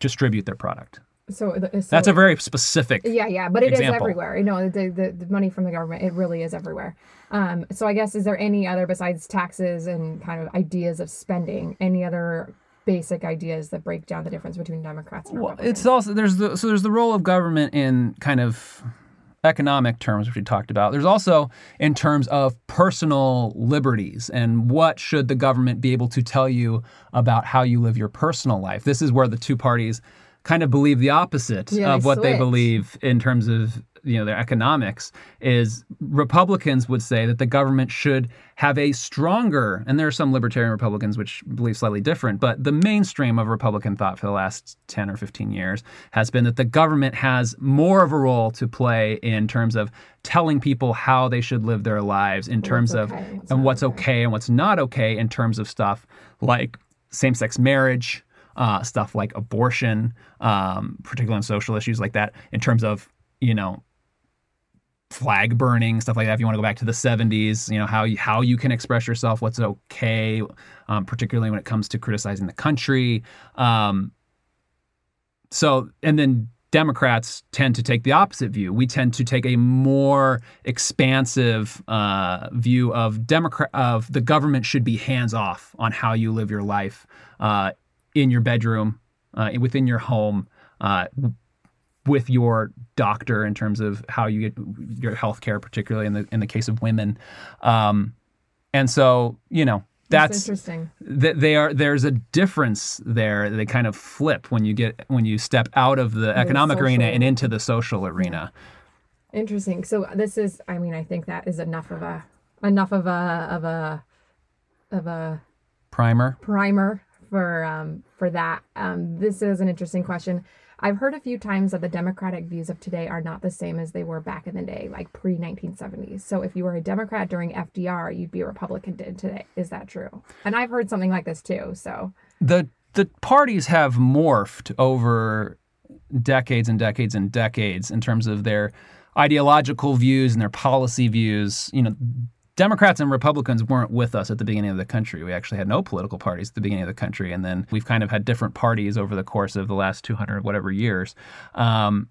distribute their product So, the, so that's a very specific Yeah, yeah, but it is example. everywhere. You know, the, the the money from the government, it really is everywhere. Um, so I guess is there any other besides taxes and kind of ideas of spending? Any other basic ideas that break down the difference between Democrats and Well, Republicans? it's also there's the so there's the role of government in kind of economic terms, which we talked about. There's also in terms of personal liberties and what should the government be able to tell you about how you live your personal life. This is where the two parties kind of believe the opposite Yeah, of what they believe in terms of you know their economics is republicans would say that the government should have a stronger and there are some libertarian republicans which believe slightly different but the mainstream of republican thought for the last 10 or 15 years has been that the government has more of a role to play in terms of telling people how they should live their lives in terms of okay and what's and what's okay. okay and what's not okay in terms of stuff like same-sex marriage uh, stuff like abortion um, particularly on social issues like that in terms of you know flag burning stuff like that if you want to go back to the 70s you know how you, how you can express yourself what's okay um, particularly when it comes to criticizing the country um, so and then democrats tend to take the opposite view. We tend to take a more expansive uh, view of democrat of the government should be hands off on how you live your life uh, in your bedroom uh, within your home uh, with your doctor in terms of how you get your health care, particularly in the in the case of women. Um, and so, you know, That's that's, interesting. th- they are there's a difference there. They kind of flip when you get when you step out of the economic arena and into the social arena. Interesting. So this is, I mean, I think that is enough of a enough of a of a of a Primer. primer for um, for that. Um, this is an interesting question. I've heard a few times that the Democratic views of today are not the same as they were back in the day, like pre 1970s. So if you were a Democrat during FDR, you'd be a Republican today. Is that true? And I've heard something like this too. So the the parties have morphed over decades and decades and decades in terms of their ideological views and their policy views. You know, Democrats and Republicans weren't with us at the beginning of the country. We actually had no political parties at the beginning of the country, and then we've kind of had different parties over the course of the last 200 whatever years. Um,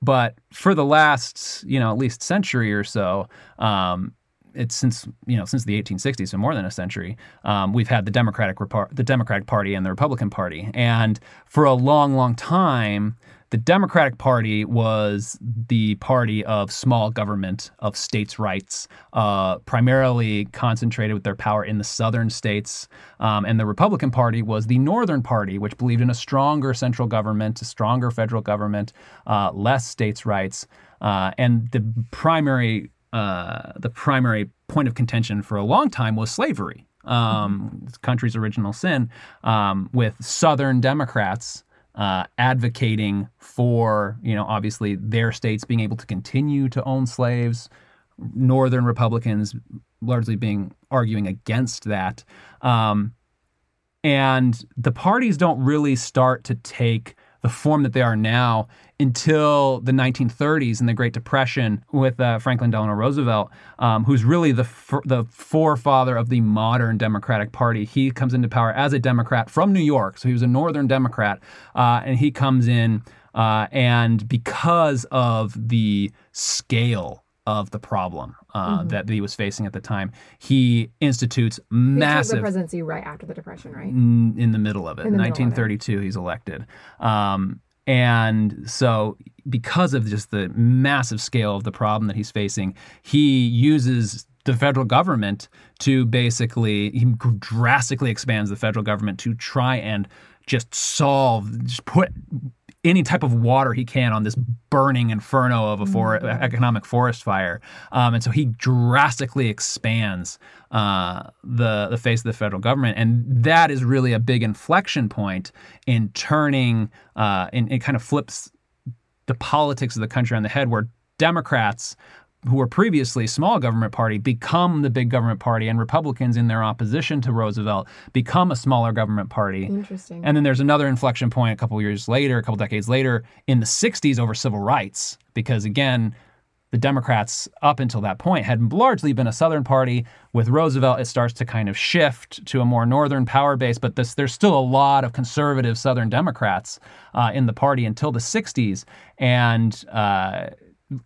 but for the last, you know, at least century or so, um, it's since you know since the 1860s, so more than a century, um, we've had the Democratic Repar- the Democratic Party and the Republican Party, and for a long, long time, the Democratic Party was the party of small government, of states' rights, uh, primarily concentrated with their power in the southern states. Um, and the Republican Party was the northern party, which believed in a stronger central government, a stronger federal government, uh, less states' rights. Uh, and the primary, uh, the primary point of contention for a long time was slavery, um, the country's original sin, um, with Southern Democrats uh, advocating for, you know, obviously their states being able to continue to own slaves, Northern Republicans largely being arguing against that. Um, and the parties don't really start to take the form that they are now until the 1930s and the Great Depression with uh, Franklin Delano Roosevelt, um, who's really the f- the forefather of the modern Democratic Party. He comes into power as a Democrat from New York, so he was a Northern Democrat, uh, and he comes in Uh, and because of the scale of the problem uh, that he was facing at the time, he institutes massive. He took the presidency right after the depression, right? n- in the middle of it. In the middle of it. 1932, he's elected. Um, and so, because of just the massive scale of the problem that he's facing, he uses the federal government to basically, he drastically expands the federal government to try and just solve, just put any type of water he can on this burning inferno of a for- economic forest fire. Um, and so he drastically expands uh, the the face of the federal government, and that is really a big inflection point in turning. Uh, in it kind of flips the politics of the country on the head, where Democrats who were previously small government party become the big government party, and Republicans in their opposition to Roosevelt become a smaller government party. Interesting. And then there's another inflection point a couple years later, a couple decades later, in the 60s over civil rights, because again, the Democrats up until that point had largely been a Southern party. With Roosevelt, it starts to kind of shift to a more Northern power base, but this, there's still a lot of conservative Southern Democrats uh, in the party until the 60s. And uh,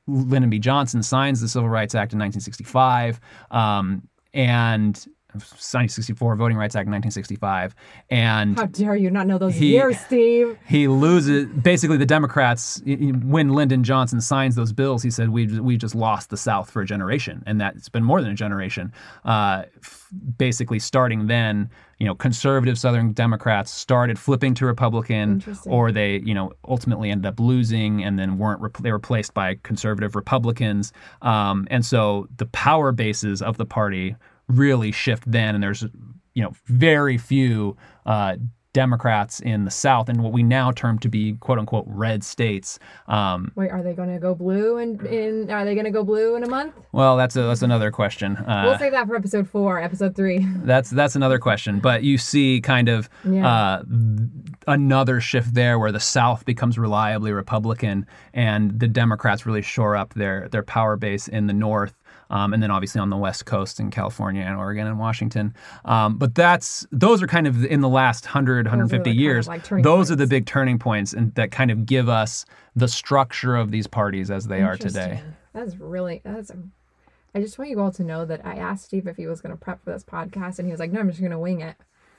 Lyndon B. Johnson signs the Civil Rights Act in 1965, um, and 1964 Voting Rights Act in 1965, and How dare you not know those He- years, Steve? he loses. Basically, the Democrats, when Lyndon Johnson signs those bills, he said we we just lost the South for a generation, and that's been more than a generation. Uh, f- basically, starting then, you know, conservative Southern Democrats started flipping to Republican, or they, you know, ultimately ended up losing, and then weren't. Rep- they were replaced by conservative Republicans, um, and so the power bases of the party really shift then, and there's you know very few uh, Democrats in the South and what we now term to be quote unquote red states. Um, Wait, are they going to go blue in, in are they going to go blue in a month? well, that's a, that's another question. Uh, We'll save that for episode 4, episode 3. [laughs] That's that's another question, but you see kind of Yeah. uh, another shift there where the South becomes reliably Republican and the Democrats really shore up their their power base in the North. Um, and then obviously on the West Coast in California and Oregon and Washington. Um, but that's those are kind of in the last 100, 150 the kind of years. like those are the big turning points and that kind of give us the structure of these parties as they are today. That's really that's a, I just want you all to know that I asked Steve if he was going to prep for this podcast and he was like, "No, I'm just going to wing it."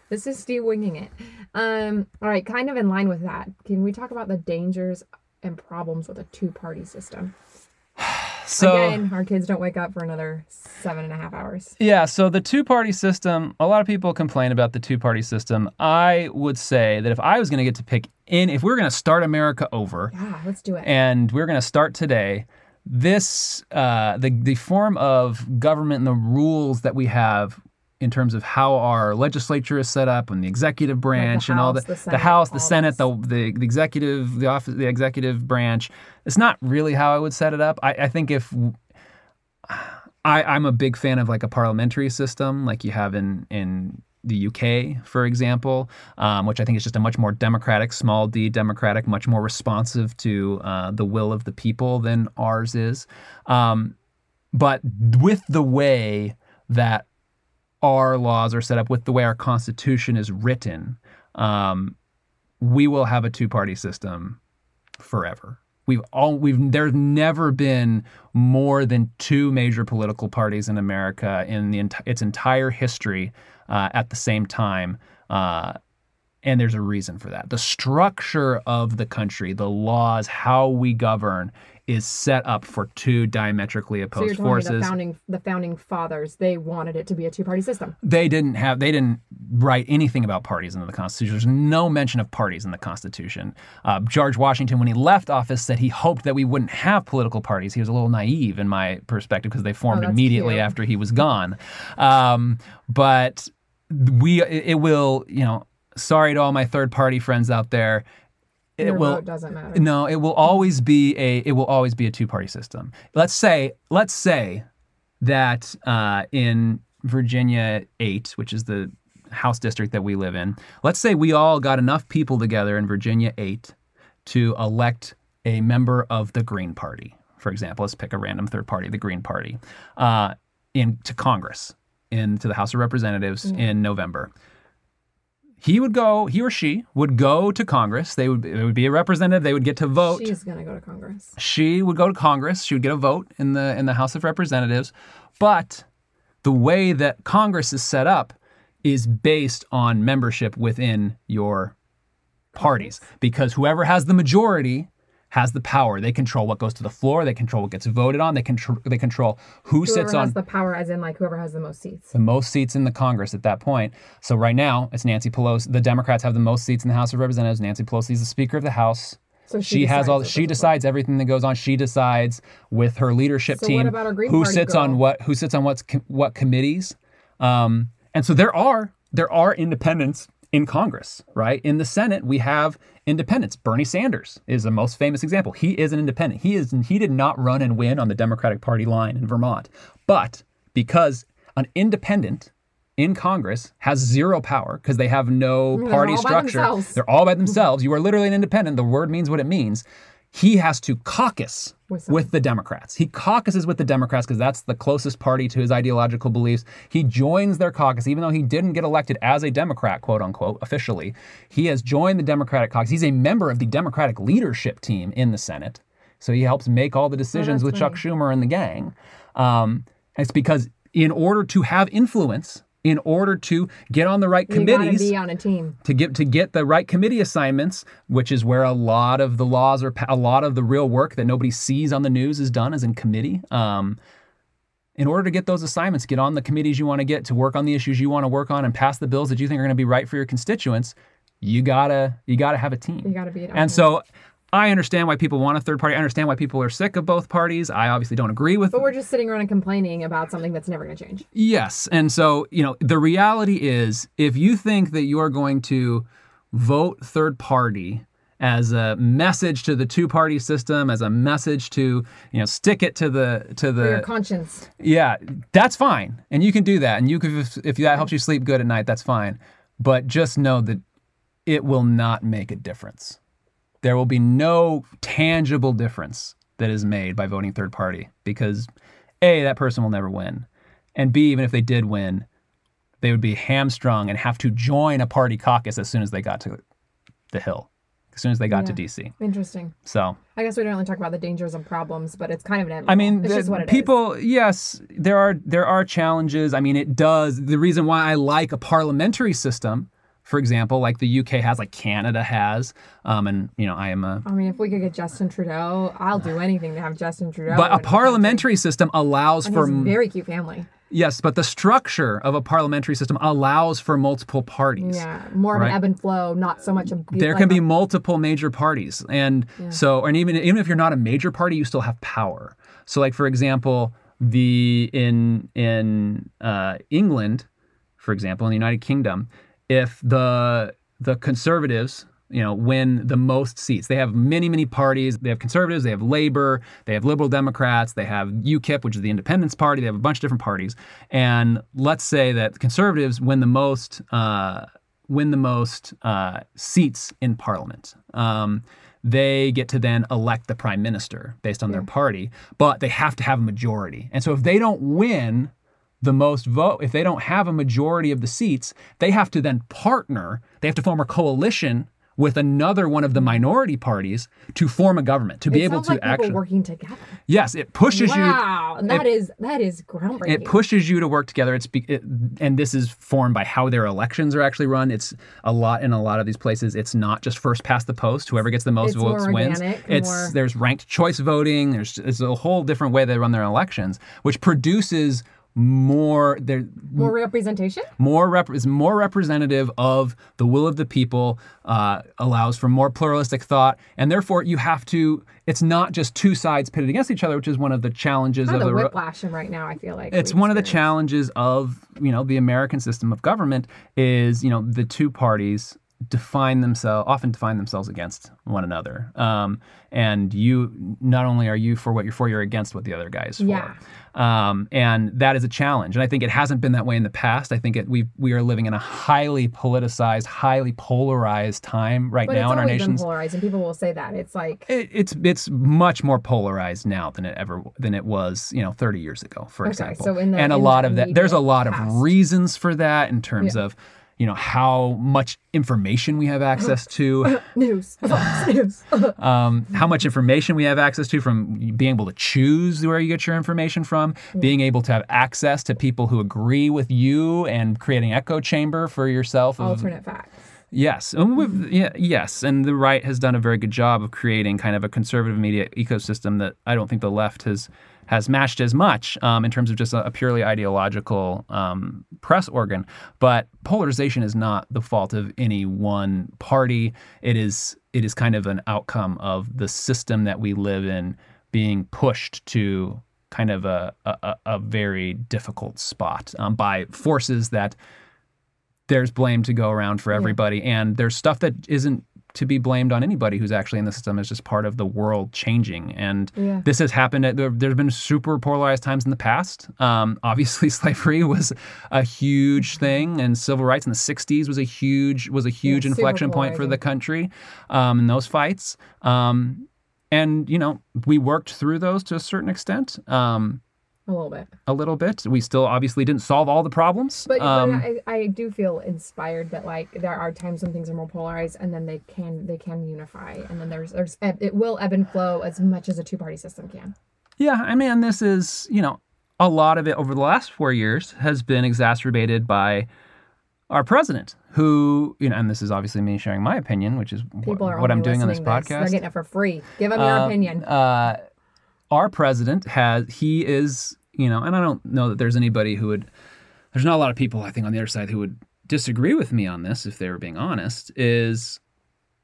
This is Steve winging it. Um all right, kind of in line with that. Can we talk about the dangers and problems with a two-party system? So Again, our kids don't wake up for another seven and a half hours. Yeah, so the two party system, a lot of people complain about the two party system. I would say that if I was going to get to pick in, if we are going to start America over Yeah, let's do it. and we're going to start today, this, uh, the, the form of government and the rules that we have in terms of how our legislature is set up and the executive branch and all House, that, the the, Senate, House, the Senate, the, the the executive, the office, the executive branch. It's not really how I would set it up. I, I think if I, I'm a big fan of like a parliamentary system, like you have in in the UK, for example, um, which I think is just a much more democratic, small d democratic, much more responsive to uh, the will of the people than ours is. Um, but with the way that our laws are set up, with the way our Constitution is written, um, we will have a two-party system forever. We've all we've there's never been more than two major political parties in America in the enti- its entire history uh, at the same time. Uh, and there's a reason for that. The structure of the country, the laws, how we govern, is set up for two diametrically so opposed telling forces. the founding the founding fathers, they wanted it to be a two-party system. they didn't have they didn't write anything about parties into the constitution there's no mention of parties in the constitution uh, george washington when he left office said he hoped that we wouldn't have political parties he was a little naive in my perspective because they formed Oh, immediately cute. after he was gone um, but we it, it will you know sorry to all my third party friends out there it Your will doesn't matter. no, it will always be a it will always be a two party system. Let's say let's say that uh, in Virginia eight, which is the House district that we live in, let's say we all got enough people together in Virginia eight to elect a member of the Green Party, for example. Let's pick a random third party, the Green Party, uh, into Congress, into the House of Representatives in November he would go, he or she would go to Congress. They would, it would be a representative. They would get to vote. She's gonna go to Congress. she would go to Congress. She would get a vote in the in the House of Representatives. But the way that Congress is set up is based on membership within your parties because whoever has the majority has the power. They control what goes to the floor. They control what gets voted on. They control they control who Whoever sits has on the power, as in like whoever has the most seats. the most seats in the Congress at that point. So right now, it's Nancy Pelosi. The Democrats have the most seats in the House of Representatives. Nancy Pelosi is the Speaker of the House. So she she has all. She decides everything that goes on. She decides with her leadership So what team about our Green who sits on what who sits on what's what committees. Um, and so there are there are independents in Congress, right? In the Senate, we have independents. Bernie Sanders is the most famous example. He is an independent. He is he did not run and win on the Democratic Party line in Vermont, but because an independent in Congress has zero power because they have no They're party structure. They're all by themselves. You are literally an independent. The word means what it means. He has to caucus With with, the Democrats. He caucuses with the Democrats because that's the closest party to his ideological beliefs. He joins their caucus, even though he didn't get elected as a Democrat, quote unquote, officially. He has joined the Democratic caucus. He's a member of the Democratic leadership team in the Senate. So he helps make all the decisions that's with Chuck Schumer and the gang. Um, it's because in order to have influence, in order to get on the right committees, be on a team. to get to get the right committee assignments, which is where a lot of the laws are, pa- a lot of the real work that nobody sees on the news is done, is in committee. Um, in order to get those assignments, get on the committees you want to get to work on the issues you want to work on and pass the bills that you think are going to be right for your constituents. You gotta you gotta have a team. You gotta be on And so, I understand why people want a third party. I understand why people are sick of both parties. I obviously don't agree with it. But we're just sitting around and complaining about something that's never gonna change. Yes. And so, you know, the reality is if you think that you're going to vote third party as a message to the two party system, as a message to, you know, stick it to the to For your the conscience. yeah, that's fine. And you can do that. And you can if, if that helps you sleep good at night, that's fine. But just know that it will not make a difference. There will be no tangible difference that is made by voting third party because A, that person will never win. And B, even if they did win, they would be hamstrung and have to join a party caucus as soon as they got to the Hill, as soon as they got to DC. Interesting. So, I guess we don't really talk about the dangers and problems, but it's kind of inevitable. I mean, the- it is. people. Yes, there are there are challenges. I mean, it does. The reason why I like a parliamentary system, for example, like the UK has, like Canada has, um, and you know, I am a. I mean, if we could get Justin Trudeau, I'll do anything to have Justin Trudeau. But a parliamentary system allows for very cute family. yes, but the structure of a parliamentary system allows for multiple parties. Yeah, more of Right. an ebb and flow, not so much a. there like can be a- multiple major parties and so and even even if you're not a major party you still have power so like for example the in in uh, england for example in the united kingdom if the the conservatives you know win the most seats they have many many parties they have conservatives they have labor they have liberal democrats they have ukip which is the independence party they have a bunch of different parties and let's say that conservatives win the most uh, win the most uh, seats in parliament. Um, they get to then elect the prime minister based on their party, but they have to have a majority. And so if they don't win the most vote, if they don't have a majority of the seats, they have to then partner, they have to form a coalition with another one of the minority parties to form a government, to be it able to like actually. working together. Yes, it pushes you Wow, that is that is groundbreaking. it pushes you to work together. It's be, it, and this is formed by how their elections are actually run. It's a lot in a lot of these places. It's not just first past the post. Whoever gets the most It's votes wins. It's more- there's ranked choice voting. There's it's a whole different way they run their elections, which produces more there More representation. more rep- is more representative of the will of the people, uh, allows for more pluralistic thought, and therefore you have to. It's not just two sides pitted against each other, which is one of the challenges Kind of of the the whiplash right now. I feel like it's one of the challenges of you know the American system of government is you know the two parties define themselves often define themselves against one another. Um, and you not only are you for what you're for you're against what the other guy is for. Yeah. um, and that is a challenge. And I think it hasn't been that way in the past. I think it, we we are living in a highly politicized highly polarized time right But now in our been polarized, and people will say that. It's like it, it's it's much more polarized now than it ever than it was you know 30 years ago for Okay, example. so in the- and a lot of that there's a lot past. of reasons for that in terms Yeah. of you know how much information we have access to. [laughs] News, News. [laughs] um, how much information we have access to from being able to choose where you get your information from being able to have access to people who agree with you and creating echo chamber for yourself of- Alternate facts. Yes, and we've, yeah, yes, and the right has done a very good job of creating kind of a conservative media ecosystem that I don't think the left has has matched as much um, in terms of just a, a purely ideological um, press organ. But polarization is not the fault of any one party. It is it is kind of an outcome of the system that we live in being pushed to kind of a a, a very difficult spot um, by forces that there's blame to go around for everybody and there's stuff that isn't to be blamed on anybody who's actually in the system is just part of the world changing. And Yeah. this has happened at, there, there's been super polarized times in the past. Um, obviously [laughs] slavery was a huge thing and civil rights in the 60s was a huge was a huge super inflection point for the country um, in those fights. Um, and you know we worked through those to a certain extent. Um, A little bit. a little bit we still obviously didn't solve all the problems But, um, but I, I do feel inspired that like there are times when things are more polarized and then they can they can unify and then there's there's it will ebb and flow as much as a two party system can. Yeah, I mean, this is, you know, a lot of it over the last four years has been exacerbated by our president, who, you know, and this is obviously me sharing my opinion, which is People what, I'm doing on this to They're getting it for free. Give them your Um, opinion. Uh, our president has, he is, you know, and I don't know that there's anybody who would, there's not a lot of people, I think, on the other side who would disagree with me on this, if they were being honest, is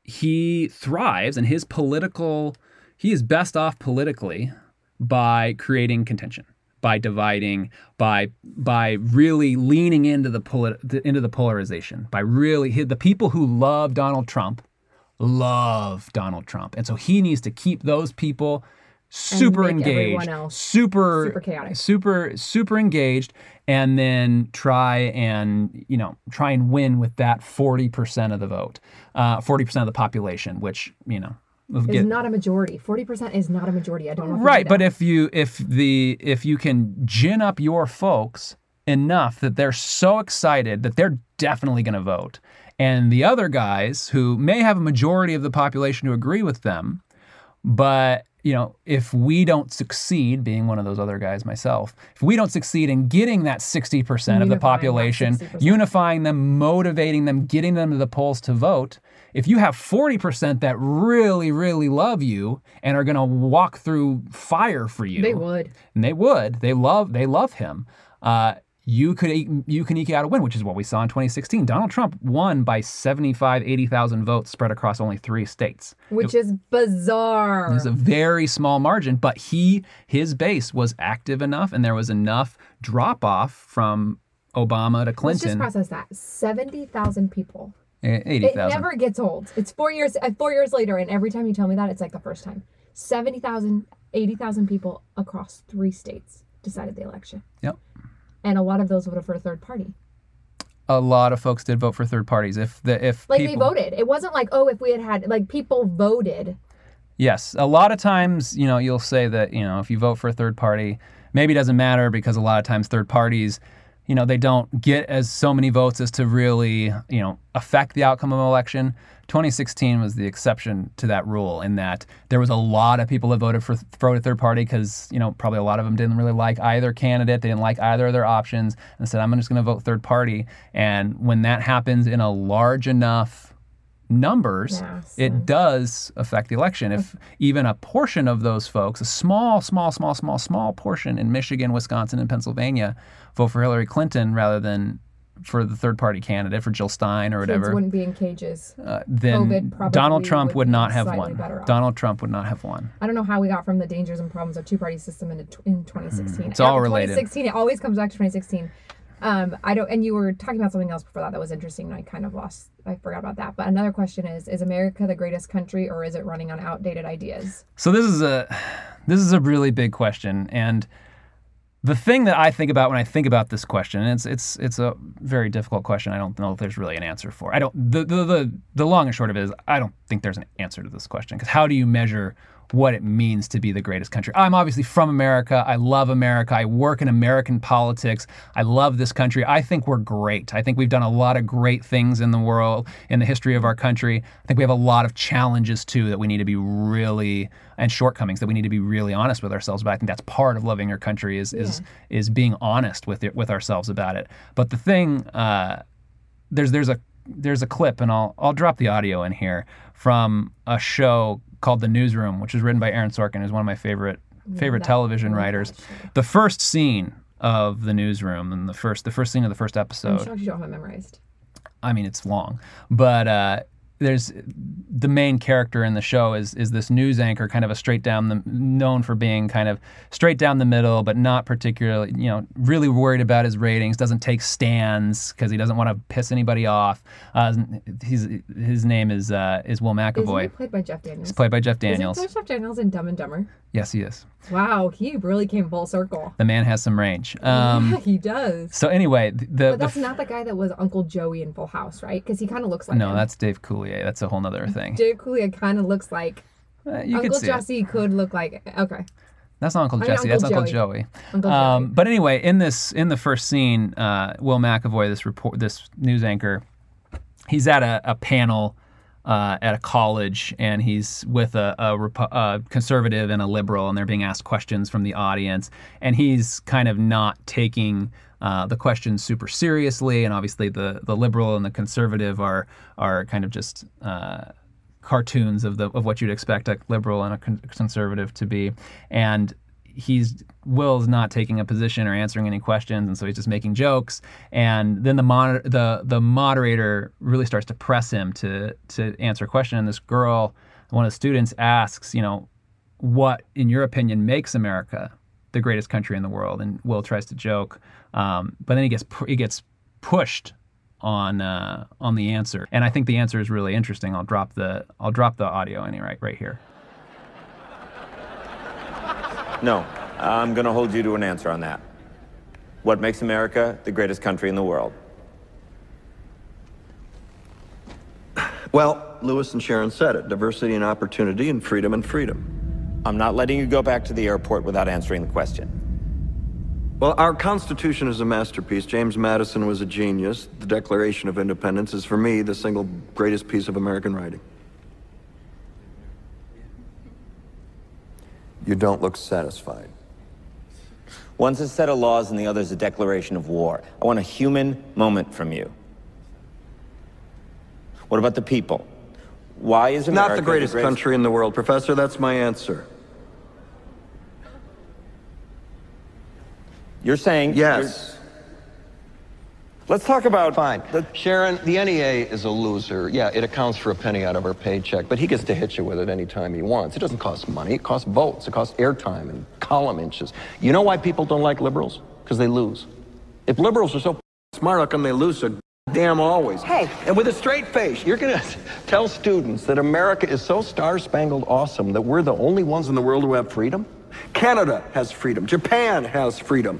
he thrives and his political, he is best off politically by creating contention by dividing by by really leaning into the polit- into the polarization by really the people who love Donald Trump love Donald Trump. And so he needs to keep those people super engaged else super super chaotic. super super engaged and then try and you know try and win with that 40% of the vote uh, 40% of the population which you know Is get- not a majority. Forty percent is not a majority. I don't know. Right but if you if the if you can gin up your folks enough that they're so excited that they're definitely going to vote and the other guys who may have a majority of the population who agree with them but you know if we don't succeed being one of those other guys myself if we don't succeed in getting that 60% of the population unifying them motivating them getting them to the polls to vote if you have 40% that really really love you and are going to walk through fire for you they would. and they would they love they love him uh, you could you can eke out a win which is what we saw in 2016 donald trump won by 75 80000 votes spread across only three states Which is bizarre. it was a very small margin, but he his base was active enough, and there was enough drop off from Obama to Clinton. Let's just process that. Seventy thousand people. Eh, Eighty It never gets old. It's four years. uh, Four years later, and every time you tell me that, it's like the first time. 70,000, 80,000 people across three states decided the election, Yep. And a lot of those voted for a third party. A lot of folks did vote for third parties. If the if Like people, they voted. It wasn't like oh, if we had had like people voted. Yes, a lot of times, you know, you'll say that, you know, if you vote for a third party, maybe it doesn't matter because a lot of times third parties, you know, they don't get as so many votes as to really, you know, affect the outcome of an election. 2016 was the exception to that rule in that there was a lot of people that voted for for a third party because, you know, probably a lot of them didn't really like either candidate, they didn't like either of their options and said I'm just going to vote third party. And when that happens in a large enough numbers, Yes. it does affect the election. If even a portion of those folks, a small, small, small, small, small portion in Michigan, Wisconsin, and Pennsylvania vote for Hillary Clinton rather than for the third party candidate, for Jill Stein or Kids whatever, wouldn't be in cages. uh, then Donald Trump would would not have won. Donald Trump would not have won. I don't know how we got from the dangers and problems of two party system into in 2016. Hmm. It's all related. 2016, it always comes back to 2016. Um, I don't. And you were talking about something else before that that was interesting. And I kind of lost. I forgot about that. But another question is: Is America the greatest country, or is it running on outdated ideas? So this is a this is a really big question, and the thing that I think about when I think about this question, and it's it's it's a very difficult question. I don't know if there's really an answer for. I don't the the the, the long and short of it is I don't think there's an answer to this question because how do you measure what it means to be the greatest country. I'm obviously from America. I love America. I work in American politics. I love this country. I think we're great. I think we've done a lot of great things in the world, in the history of our country. I think we have a lot of challenges too that we need to be really and shortcomings that we need to be really honest with ourselves about. I think that's part of loving your country is yeah. is is being honest with it with ourselves about it. But the thing uh, there's there's a there's a clip and I'll I'll drop the audio in here from a show called The Newsroom, which is written by Aaron Sorkin, who's one of my favorite favorite yeah, television writers. The first scene of The Newsroom and the first the first scene of the first episode. I'm you don't have it memorized. I mean, it's long, but uh, there's the main character in the show is is this news anchor, kind of a straight down the known for being kind of straight down the middle, but not particularly, you know, really worried about his ratings. Doesn't take stands because he doesn't want to piss anybody off. Uh, he's his name is uh, is Will McAvoy. Is he played by Jeff Daniels? He's played by Jeff Daniels. Is Jeff Daniels in Dumb and Dumber? Yes, he is. Wow, he really came full circle. The man has some range. Um, yeah, he does. So anyway, the but that's the, not the guy that was Uncle Joey in Full House, right? Because he kind of looks like no, him. that's Dave Coulier. That's a whole other thing. Dave Coulier kind of looks like uh, Uncle Jesse it. could look like okay. That's not Uncle Jesse. Uncle that's Joey. Uncle Joey. Uncle um, Joey. But anyway, in this in the first scene, uh, Will McAvoy, this report, this news anchor, he's at a, a panel uh, at a college, and he's with a, a, a, conservative and a liberal, and they're being asked questions from the audience, and he's kind of not taking uh, the questions super seriously, and obviously the the liberal and the conservative are are kind of just. Uh, cartoons of the of what you'd expect a liberal and a conservative to be and he's Will's not taking a position or answering any questions, and so he's just making jokes. And then the mon- the the moderator really starts to press him to to answer a question. And this girl, one of the students, asks, you know, what in your opinion makes America the greatest country in the world? And Will tries to joke, um, but then he gets he gets pushed on uh, on the answer. And I think the answer is really interesting. I'll drop the I'll drop the audio any right right here. No, I'm going to hold you to an answer on that. What makes America the greatest country in the world? Well, Lewis and Sharon said it diversity and opportunity, and freedom and freedom. I'm not letting you go back to the airport without answering the question. Well, our Constitution is a masterpiece. James Madison was a genius. The Declaration of Independence is, for me, the single greatest piece of American writing. You don't look satisfied. One's a set of laws and the other's a declaration of war. I want a human moment from you. What about the people? Why is America not the greatest, the greatest country in the world, Professor? That's my answer. You're saying yes. Let's talk about fine. The, Sharon, the NEA is a loser. Yeah, it accounts for a penny out of our paycheck, but he gets to hit you with it anytime he wants. It doesn't cost money. It costs votes. It costs airtime and column inches. You know why people don't like liberals? Because they lose. If liberals are so smart, how come they lose so damn always? Hey. And with a straight face, you're going [laughs] to tell students that America is so star-spangled awesome that we're the only ones in the world who have freedom? Canada has freedom. Japan has freedom.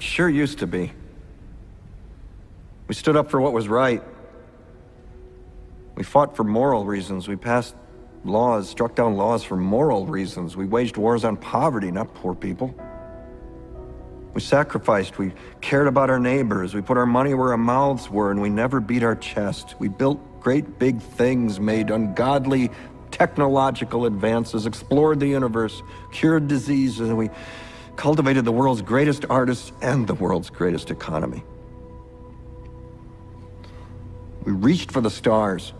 Sure used to be. We stood up for what was right. We fought for moral reasons. We passed laws, struck down laws for moral reasons. We waged wars on poverty, not poor people. We sacrificed, we cared about our neighbors, we put our money where our mouths were, and we never beat our chest. We built great big things, made ungodly technological advances, explored the universe, cured diseases, and we cultivated the world's greatest artists and the world's greatest economy. We reached for the stars,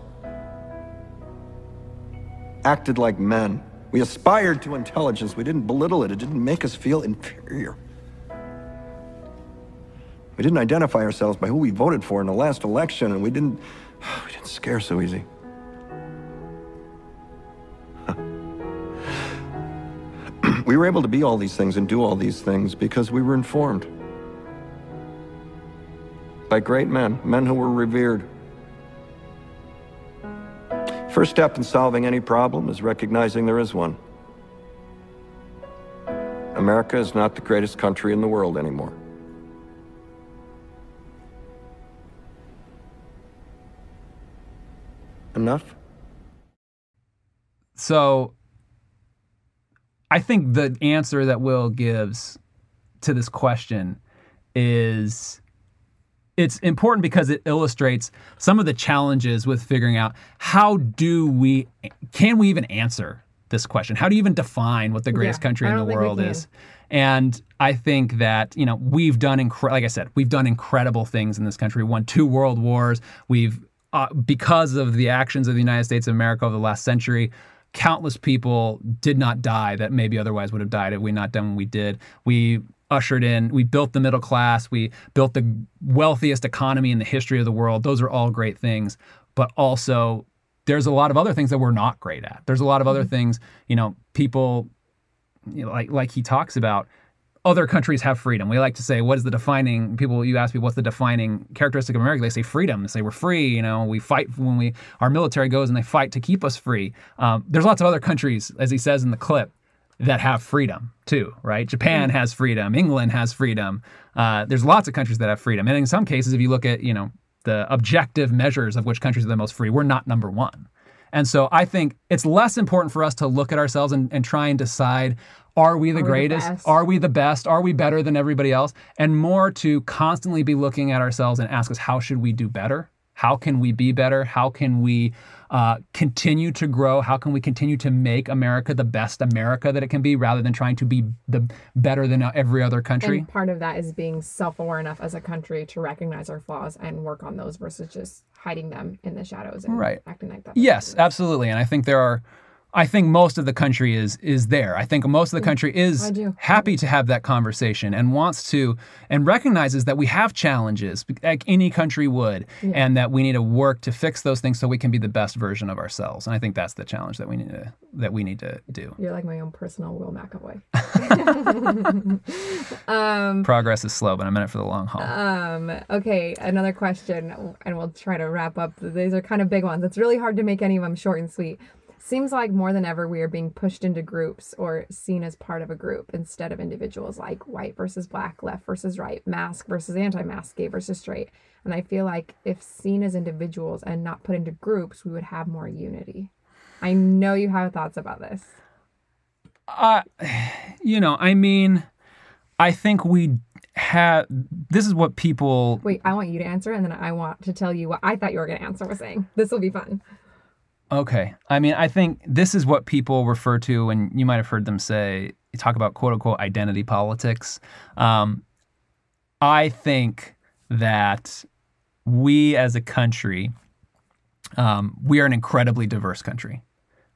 acted like men. We aspired to intelligence. We didn't belittle it, it didn't make us feel inferior. We didn't identify ourselves by who we voted for in the last election, and we didn't, [sighs] we didn't scare so easy. We were able to be all these things and do all these things because we were informed by great men, men who were revered. First step in solving any problem is recognizing there is one. America is not the greatest country in the world anymore. Enough? So I think the answer that Will gives to this question is it's important because it illustrates some of the challenges with figuring out how do we can we even answer this question? How do you even define what the greatest Yeah, country in the don't think we world is? And I think that you know we've done incre- like I said, we've done incredible things in this country. We won two world wars. We've uh, because of the actions of the United States of America over the last century, countless people did not die that maybe otherwise would have died if we not done what we did. We ushered in, we built the middle class, we built the wealthiest economy in the history of the world. Those are all great things, but also there's a lot of other things that we're not great at. There's a lot of other mm-hmm. things, you know, people you know, like like he talks about other countries have freedom. We like to say, what is the defining people? You ask me, what's the defining characteristic of America? They say freedom. They say we're free. You know, we fight when we our military goes and they fight to keep us free. Um, there's lots of other countries, as he says in the clip, that have freedom too, right? Japan has freedom. England has freedom. Uh, there's lots of countries that have freedom, and in some cases, if you look at you know the objective measures of which countries are the most free, we're not number one. And so I think it's less important for us to look at ourselves and, and try and decide are we the Are we the greatest? are we the best? Are we better than everybody else? And more to constantly be looking at ourselves and ask us, how should we do better? How can we be better? How can we uh, continue to grow? How can we continue to make America the best America that it can be rather than trying to be the better than every other country? And part of that is being self-aware enough as a country to recognize our flaws and work on those versus just hiding them in the shadows and Right. acting like that. Yes, absolutely. And I think there are I think most of the country is is there. I think most of the country is happy to have that conversation and wants to and recognizes that we have challenges like any country would and that we need to work to fix those things so we can be the best version of ourselves. And I think that's the challenge that we need to that we need to do. You're like my own personal Will McAvoy. [laughs] [laughs] Progress is slow, but I'm in it for the long haul. Um, okay, another question, and we'll try to wrap up. These are kind of big ones. It's really hard to make any of them short and sweet. Seems like more than ever we are being pushed into groups or seen as part of a group instead of individuals, like white versus black, left versus right, mask versus anti mask, gay versus straight. And I feel like if seen as individuals and not put into groups, we would have more unity. I know you have thoughts about this. Uh, you know, I mean, I think we have this is what people Wait, I want you to answer, and then I want to tell you what I thought you were going to answer with saying. This will be fun. Okay. I mean, I think this is what people refer to, and you might have heard them say, talk about quote unquote identity politics. Um, I think that we as a country, um, we are an incredibly diverse country.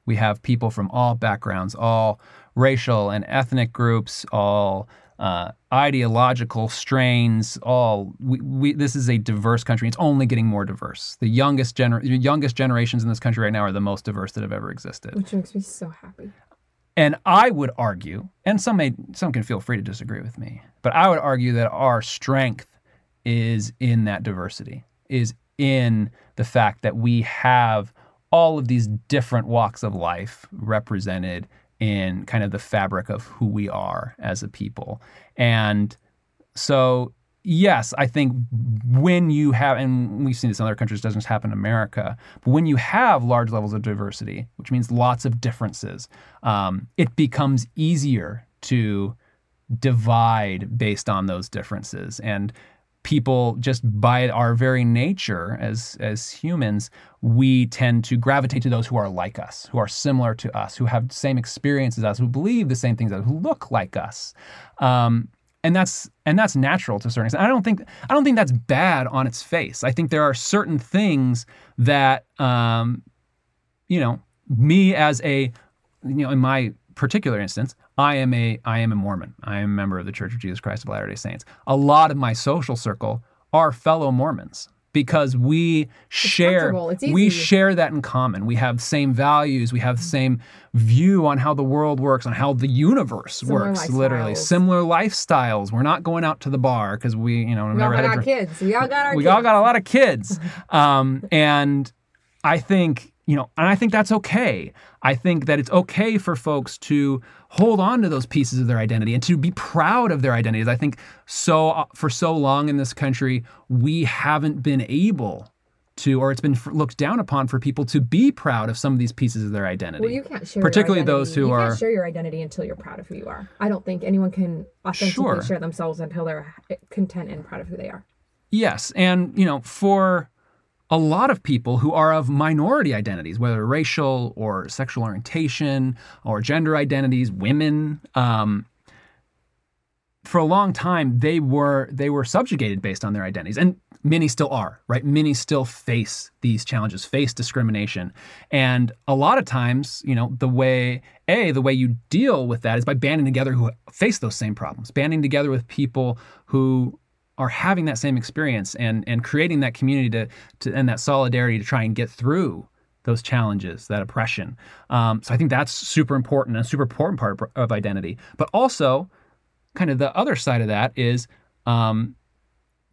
We have people from all backgrounds, all racial and ethnic groups, all uh, ideological strains. All we, we, this is a diverse country. It's only getting more diverse. The youngest gener- youngest generations in this country right now are the most diverse that have ever existed. Which makes me so happy. And I would argue, and some may some can feel free to disagree with me, but I would argue that our strength is in that diversity, is in the fact that we have all of these different walks of life represented in kind of the fabric of who we are as a people. And so, yes, I think when you have, and we've seen this in other countries, doesn't just happen in America, but when you have large levels of diversity, which means lots of differences, um, it becomes easier to divide based on those differences and people just by our very nature as as humans we tend to gravitate to those who are like us who are similar to us who have the same experiences as us who believe the same things as us who look like us um, and that's and that's natural to a certain extent. I don't think I don't think that's bad on its face. I think there are certain things that um, you know me as a you know in my particular instance, I am a I am a Mormon. I am a member of the Church of Jesus Christ of Latter-day Saints. A lot of my social circle are fellow Mormons because we share we share that in common. We have same values, we have the same view on how the world works, on how the universe Similar works literally. Similar lifestyles. We're not going out to the bar because we, you know, We all never had a got drink kids. We all got our we kids. all got a lot of kids um, and i think you know and i think that's okay i think that it's okay for folks to hold on to those pieces of their identity and to be proud of their identities i think so uh, for so long in this country we haven't been able to or it's been f- looked down upon for people to be proud of some of these pieces of their identity Well, you can't share particularly your those who you are can't share your identity until you're proud of who you are. I don't think anyone can authentically Sure. share themselves until they're content and proud of who they are. Yes, and you know, for a lot of people who are of minority identities, whether racial or sexual orientation or gender identities, women, um, for a long time they were they were subjugated based on their identities, and many still are. Right? Many still face these challenges, face discrimination, and a lot of times, you know, the way a the way you deal with that is by banding together who face those same problems, banding together with people who are having that same experience and and creating that community to, to and that solidarity to try and get through those challenges, that oppression. Um, so I think that's super important and super important part of, of identity. But also, kind of the other side of that is um,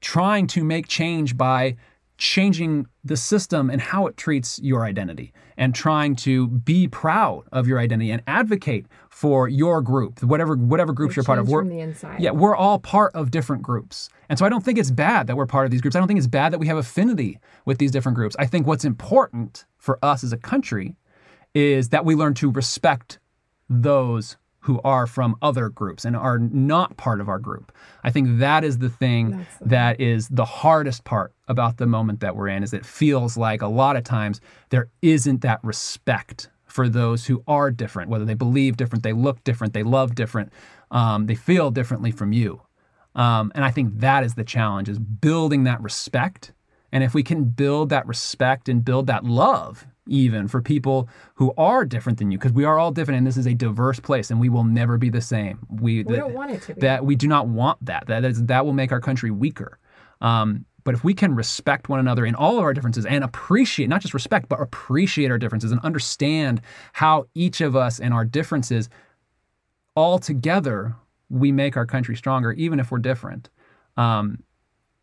trying to make change by changing the system and how it treats your identity and trying to be proud of your identity and advocate for your group whatever whatever groups you're part of. We're- from the inside. yeah we're all part of different groups. And so i don't think it's bad that we're part of these groups. I don't think it's bad that we have affinity with these different groups. I think what's important for us as a country is that we learn to respect those who are from other groups and are not part of our group. I think that is the thing That's that is the hardest part about the moment that we're in is it feels like a lot of times there isn't that respect for those who are different, whether they believe different, they look different, they love different, um, they feel differently from you. Um, and I think that is the challenge is building that respect. And if we can build that respect and build that love even for people who are different than you, because we are all different and this is a diverse place and we will never be the same. We, We don't want it to be. that we do not want that. That is that will make our country weaker. Um, but if we can respect one another in all of our differences and appreciate, not just respect, but appreciate our differences and understand how each of us and our differences all together we make our country stronger, even if we're different. Um,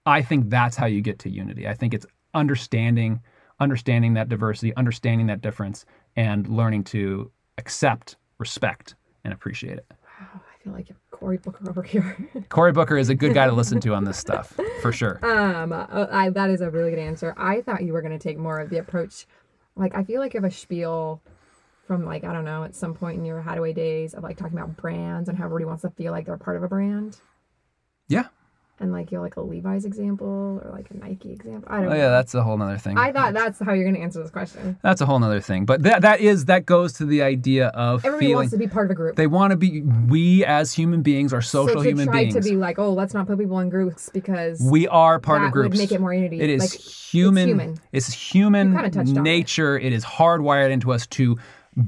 I think that's how you get to unity. I think it's understanding, understanding that diversity, understanding that difference, and learning to accept, respect, and appreciate it. Wow, I feel like Cory Booker over here. [laughs] Cory Booker is a good guy to listen to on this stuff, for sure. [laughs] um, uh, I, that is a really good answer. I thought you were going to take more of the approach. Like, I feel like if a spiel from, like, I don't know, at some point in your Hattaway days of like talking about brands and how everybody wants to feel like they're part of a brand. Yeah. And like, you're like a Levi's example or like a Nike example. I don't Oh know. yeah, that's a whole nother thing. I thought that's how you're going to answer this question. that's a whole nother thing. But that that is that goes to the idea of Everybody feeling wants to be part of a group. they want to be. We as human beings are so social to human try beings. to be like, oh, let's not put people in groups because we are part of groups. would make it more unity. It is Like, it's human. human. It's human kinda touched on it. nature. It is hardwired into us to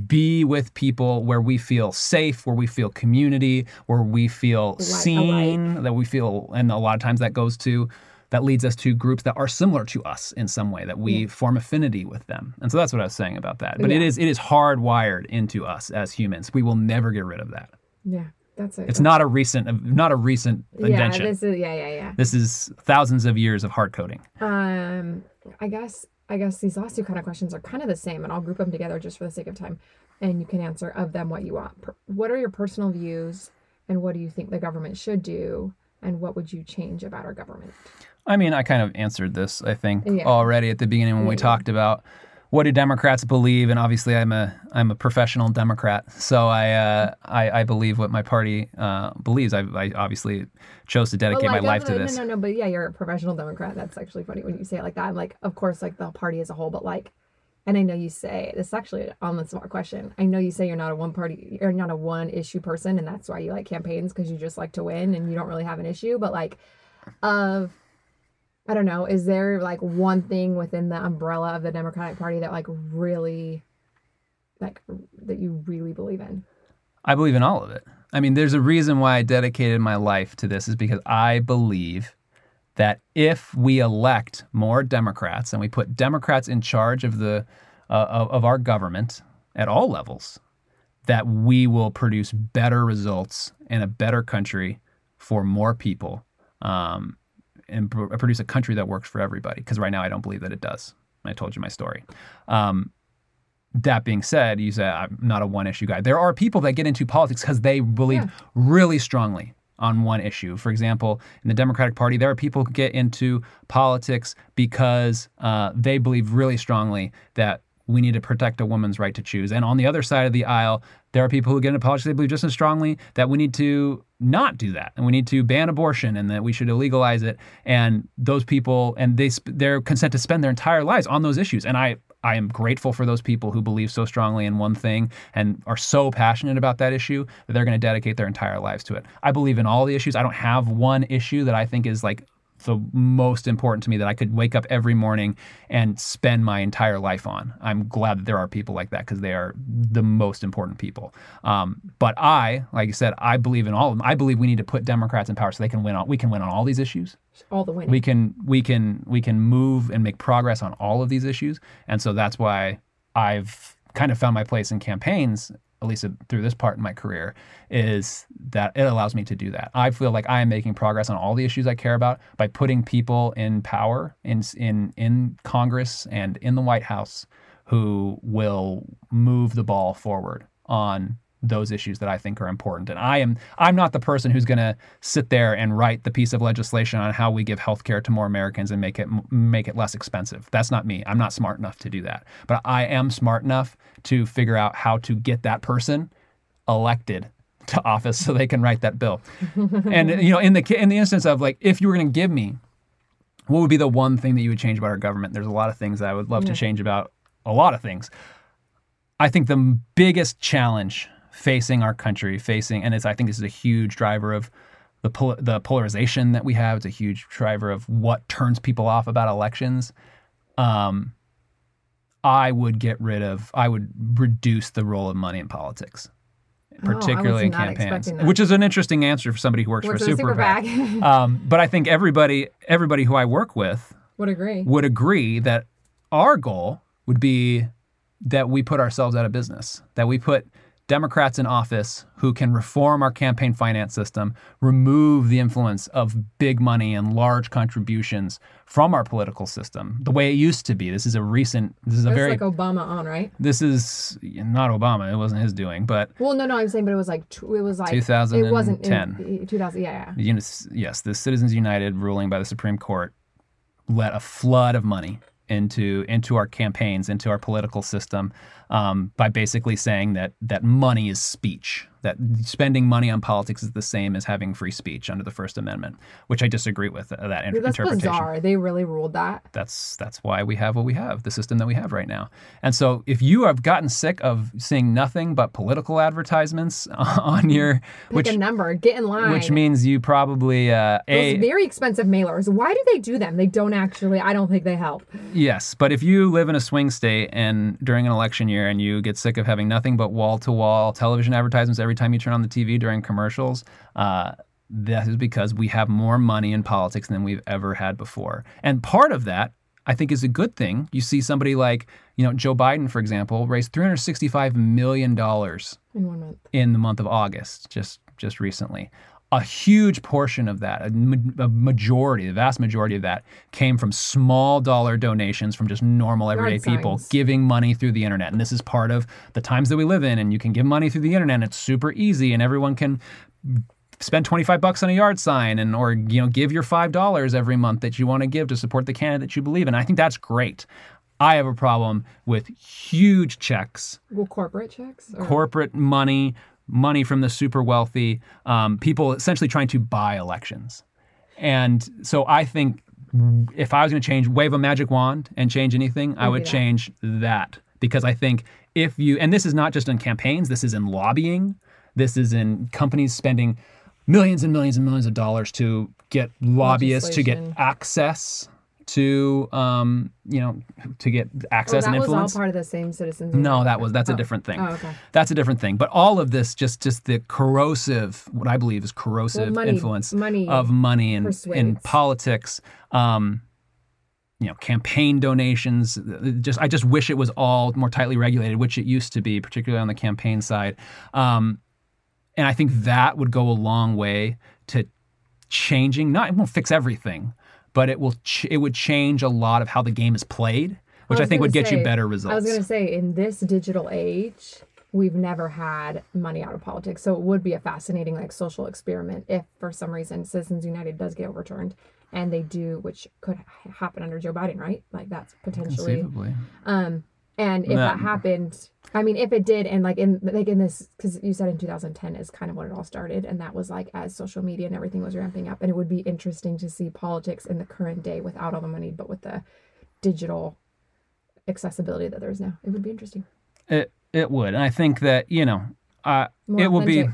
be with people where we feel safe, where we feel community, where we feel seen, that we feel, and a lot of times that goes to, that leads us to groups that are similar to us in some way, that we form affinity with them. And so that's what I was saying about that. But it Yeah. is it is hardwired into us as humans. We will never get rid of that. yeah, that's it. It's not a recent not a recent yeah, invention. this is yeah, yeah, yeah. this is thousands of years of hard coding. Um, I guess I guess these last two kind of questions are kind of the same, and I'll group them together just for the sake of time, and you can answer of them what you want. What are your personal views, and what do you think the government should do, and what would you change about our government? I mean, I kind of answered this, I think, Yeah. already at the beginning when we Yeah. talked about what do Democrats believe? And obviously, I'm a I'm a professional Democrat, so I uh, I, I believe what my party uh, believes. I, I obviously chose to dedicate like, my life to this. No, no, no, but yeah, you're a professional Democrat. That's actually funny when you say it like that. I'm like, of course, like the party as a whole, but like, and I know you say this is actually on the smart question. I know you say you're not a one party, you're not a one issue person, and that's why you like campaigns because you just like to win and you don't really have an issue. But like, of I don't know, is there like one thing within the umbrella of the Democratic Party that like really, like that you really believe in? I believe in all of it. I mean, there's a reason why I dedicated my life to this is because I believe that if we elect more Democrats and we put Democrats in charge of the uh, of, of our government at all levels, that we will produce better results and a better country for more people, um, and pr- produce a country that works for everybody. Because right now, I don't believe that it does. I told you my story. Um, that being said, you say I'm not a one issue guy. There are people that get into politics because they believe Yeah. really strongly on one issue. For example, in the Democratic Party, there are people who get into politics because uh, they believe really strongly that we need to protect a woman's right to choose. And on the other side of the aisle, there are people who get into politics, they believe just as strongly that we need to not do that and we need to ban abortion and that we should illegalize it. And those people, and they, they're content to spend their entire lives on those issues. And I, I am grateful for those people who believe so strongly in one thing and are so passionate about that issue that they're going to dedicate their entire lives to it. I believe in all the issues. I don't have one issue that I think is like the most important to me that I could wake up every morning and spend my entire life on. I'm glad that there are people like that because they are the most important people. Um, but I, like you said, I believe in all of them. I believe we need to put Democrats in power so they can win on. We can win on all these issues All the winning. we can we can we can move and make progress on all of these issues and so that's why i've kind of found my place in campaigns at least through this part in my career is that it allows me to do that. I feel like i am making progress on all the issues i care about by putting people in power in in in congress and in the white house who will move the ball forward on those issues that I think are important. And I am I'm not the person who's going to sit there and write the piece of legislation on how we give health care to more Americans and make it make it less expensive. That's not me. I'm not smart enough to do that. But I am smart enough to figure out how to get that person elected to office so they can write that bill. [laughs] and you know in the in the instance of like if you were going to give me what would be the one thing that you would change about our government? There's a lot of things that I would love to change about a lot of things. I think the biggest challenge facing our country, facing, and it's, I think this is a huge driver of the pol- the polarization that we have. It's a huge driver of what turns people off about elections. Um, I would get rid of, I would reduce the role of money in politics, particularly in Oh, not campaigns, which is an interesting answer for somebody who works, Works for a super. PAC. um, but I think everybody, everybody who I work with Would agree. would agree that our goal would be that we put ourselves out of business, that we put Democrats in office who can reform our campaign finance system, remove the influence of big money and large contributions from our political system, the way it used to be. This is a recent, this is a very, like Obama on, right? this is not Obama, it wasn't his doing, but Well, no, no, I'm saying, but it was like it was like 2010. It wasn't in 2000. Yeah, yeah. yes, the Citizens United ruling by the Supreme Court let a flood of money into into our campaigns, into our political system, um, by basically saying that that money is speech. That spending money on politics is the same as having free speech under the First Amendment, which I disagree with uh, that inter- That's interpretation bizarre. They really ruled that. that's that's why we have what we have, the system that we have right now. And so, if you have gotten sick of seeing nothing but political advertisements [laughs] on your, Pick which a number, get in line. which means you probably uh, a Those very expensive mailers. Why do they do them? They don't actually. I don't think they help. yes, but if you live in a swing state and during an election year and you get sick of having nothing but wall to wall television advertisements every time you turn on the TV during commercials. Uh, that is because we have more money in politics than we've ever had before. And part of that, I think, is a good thing. You see somebody like, you know, Joe Biden, for example, raised $365 million In one month. in the month of August, just just recently. A huge portion of that, a, ma- a majority, the vast majority of that, came from small dollar donations from just normal everyday Yard people signs. giving money through the internet. And this is part of the times that we live in. And you can give money through the internet. And it's super easy, and everyone can spend 25 bucks on a yard sign and or you know give your $5 every month that you want to give to support the candidate you believe in. I think that's great. I have a problem with huge checks, Well, corporate checks. Or, corporate money, money from the super wealthy, um, people essentially trying to buy elections. And so I think if I was going to change, wave a magic wand and change anything, I Would that. change that because I think if you, and this is not just in campaigns, this is in lobbying, this is in companies spending millions and millions and millions of dollars to get lobbyists to get access to, um, you know, to get oh, access that and was all influence. part of the same citizens. No, that was that's a Oh. different thing. Oh, okay. That's a different thing. But all of this, just just the corrosive, what I believe is corrosive money- influence money of money in in politics. Um, you know, campaign donations. uh, Just I just wish it was all more tightly regulated, which it used to be, particularly on the campaign side. Um, and I think that would go a long way to changing. Not it won't fix everything, but it will. Ch- it would change a lot of how the game is played, which I, was think would gonna get you better results. I was going to say, in this digital age, we've never had money out of politics. So it would be a fascinating, like, social experiment if, for some reason, Citizens United does get overturned, and they do, which could happen under Joe Biden, right? Like, that's potentially. Um, and if Yeah. that happened, I mean, if it did, and like in like in this, because you said in 2010 is kind of when it all started, and that was like as social media and everything was ramping up, and it would be interesting to see politics in the current day without all the money, but with the digital accessibility that there is now. It would be interesting. It it would, and I think that you know, uh, More it will be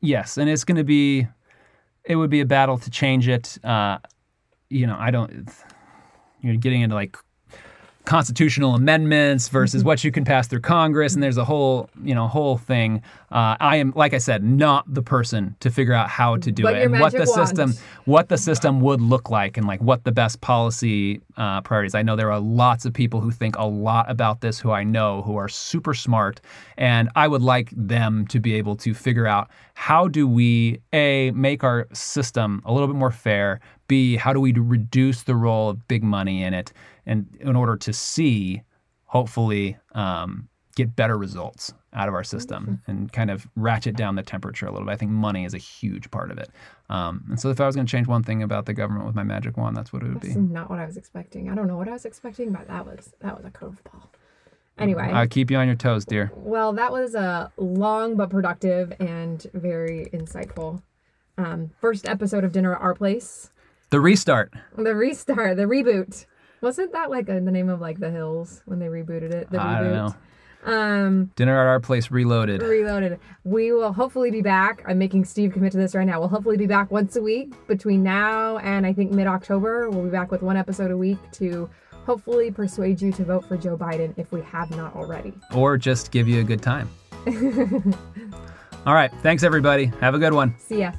yes, and it's going to be, it would be a battle to change it. Uh, you know, I don't. You're getting into like constitutional amendments versus Mm-hmm. what you can pass through Congress, and there's a whole you know whole thing. Uh, I am, like I said, not the person to figure out how to do But it and what the wand. system what the system would look like and like what the best policy uh, priorities. I know there are lots of people who think a lot about this who I know who are super smart, and I would like them to be able to figure out how do we a make our system a little bit more fair. B how do we reduce the role of big money in it, and in order to see, hopefully. Um, get better results out of our system and kind of ratchet down the temperature a little bit. I think money is a huge part of it. Um, and so if I was going to change one thing about the government with my magic wand, that's what it would That's be. not what I was expecting. I don't know what I was expecting, but that was that was a curveball. Anyway, I'll keep you on your toes, dear. Well, that was a long but productive and very insightful um, first episode of Dinner at Our Place. The restart. The restart, the reboot. Wasn't that like uh the name of like The Hills when they rebooted it? The I reboot. don't know. Um, Dinner at our place reloaded. reloaded. We will hopefully be back. I'm making Steve commit to this right now. We'll hopefully be back once a week between now and I think mid October. We'll be back with one episode a week to hopefully persuade you to vote for Joe Biden if we have not already. Or just give you a good time. [laughs] All right. Thanks, everybody. Have a good one. See ya.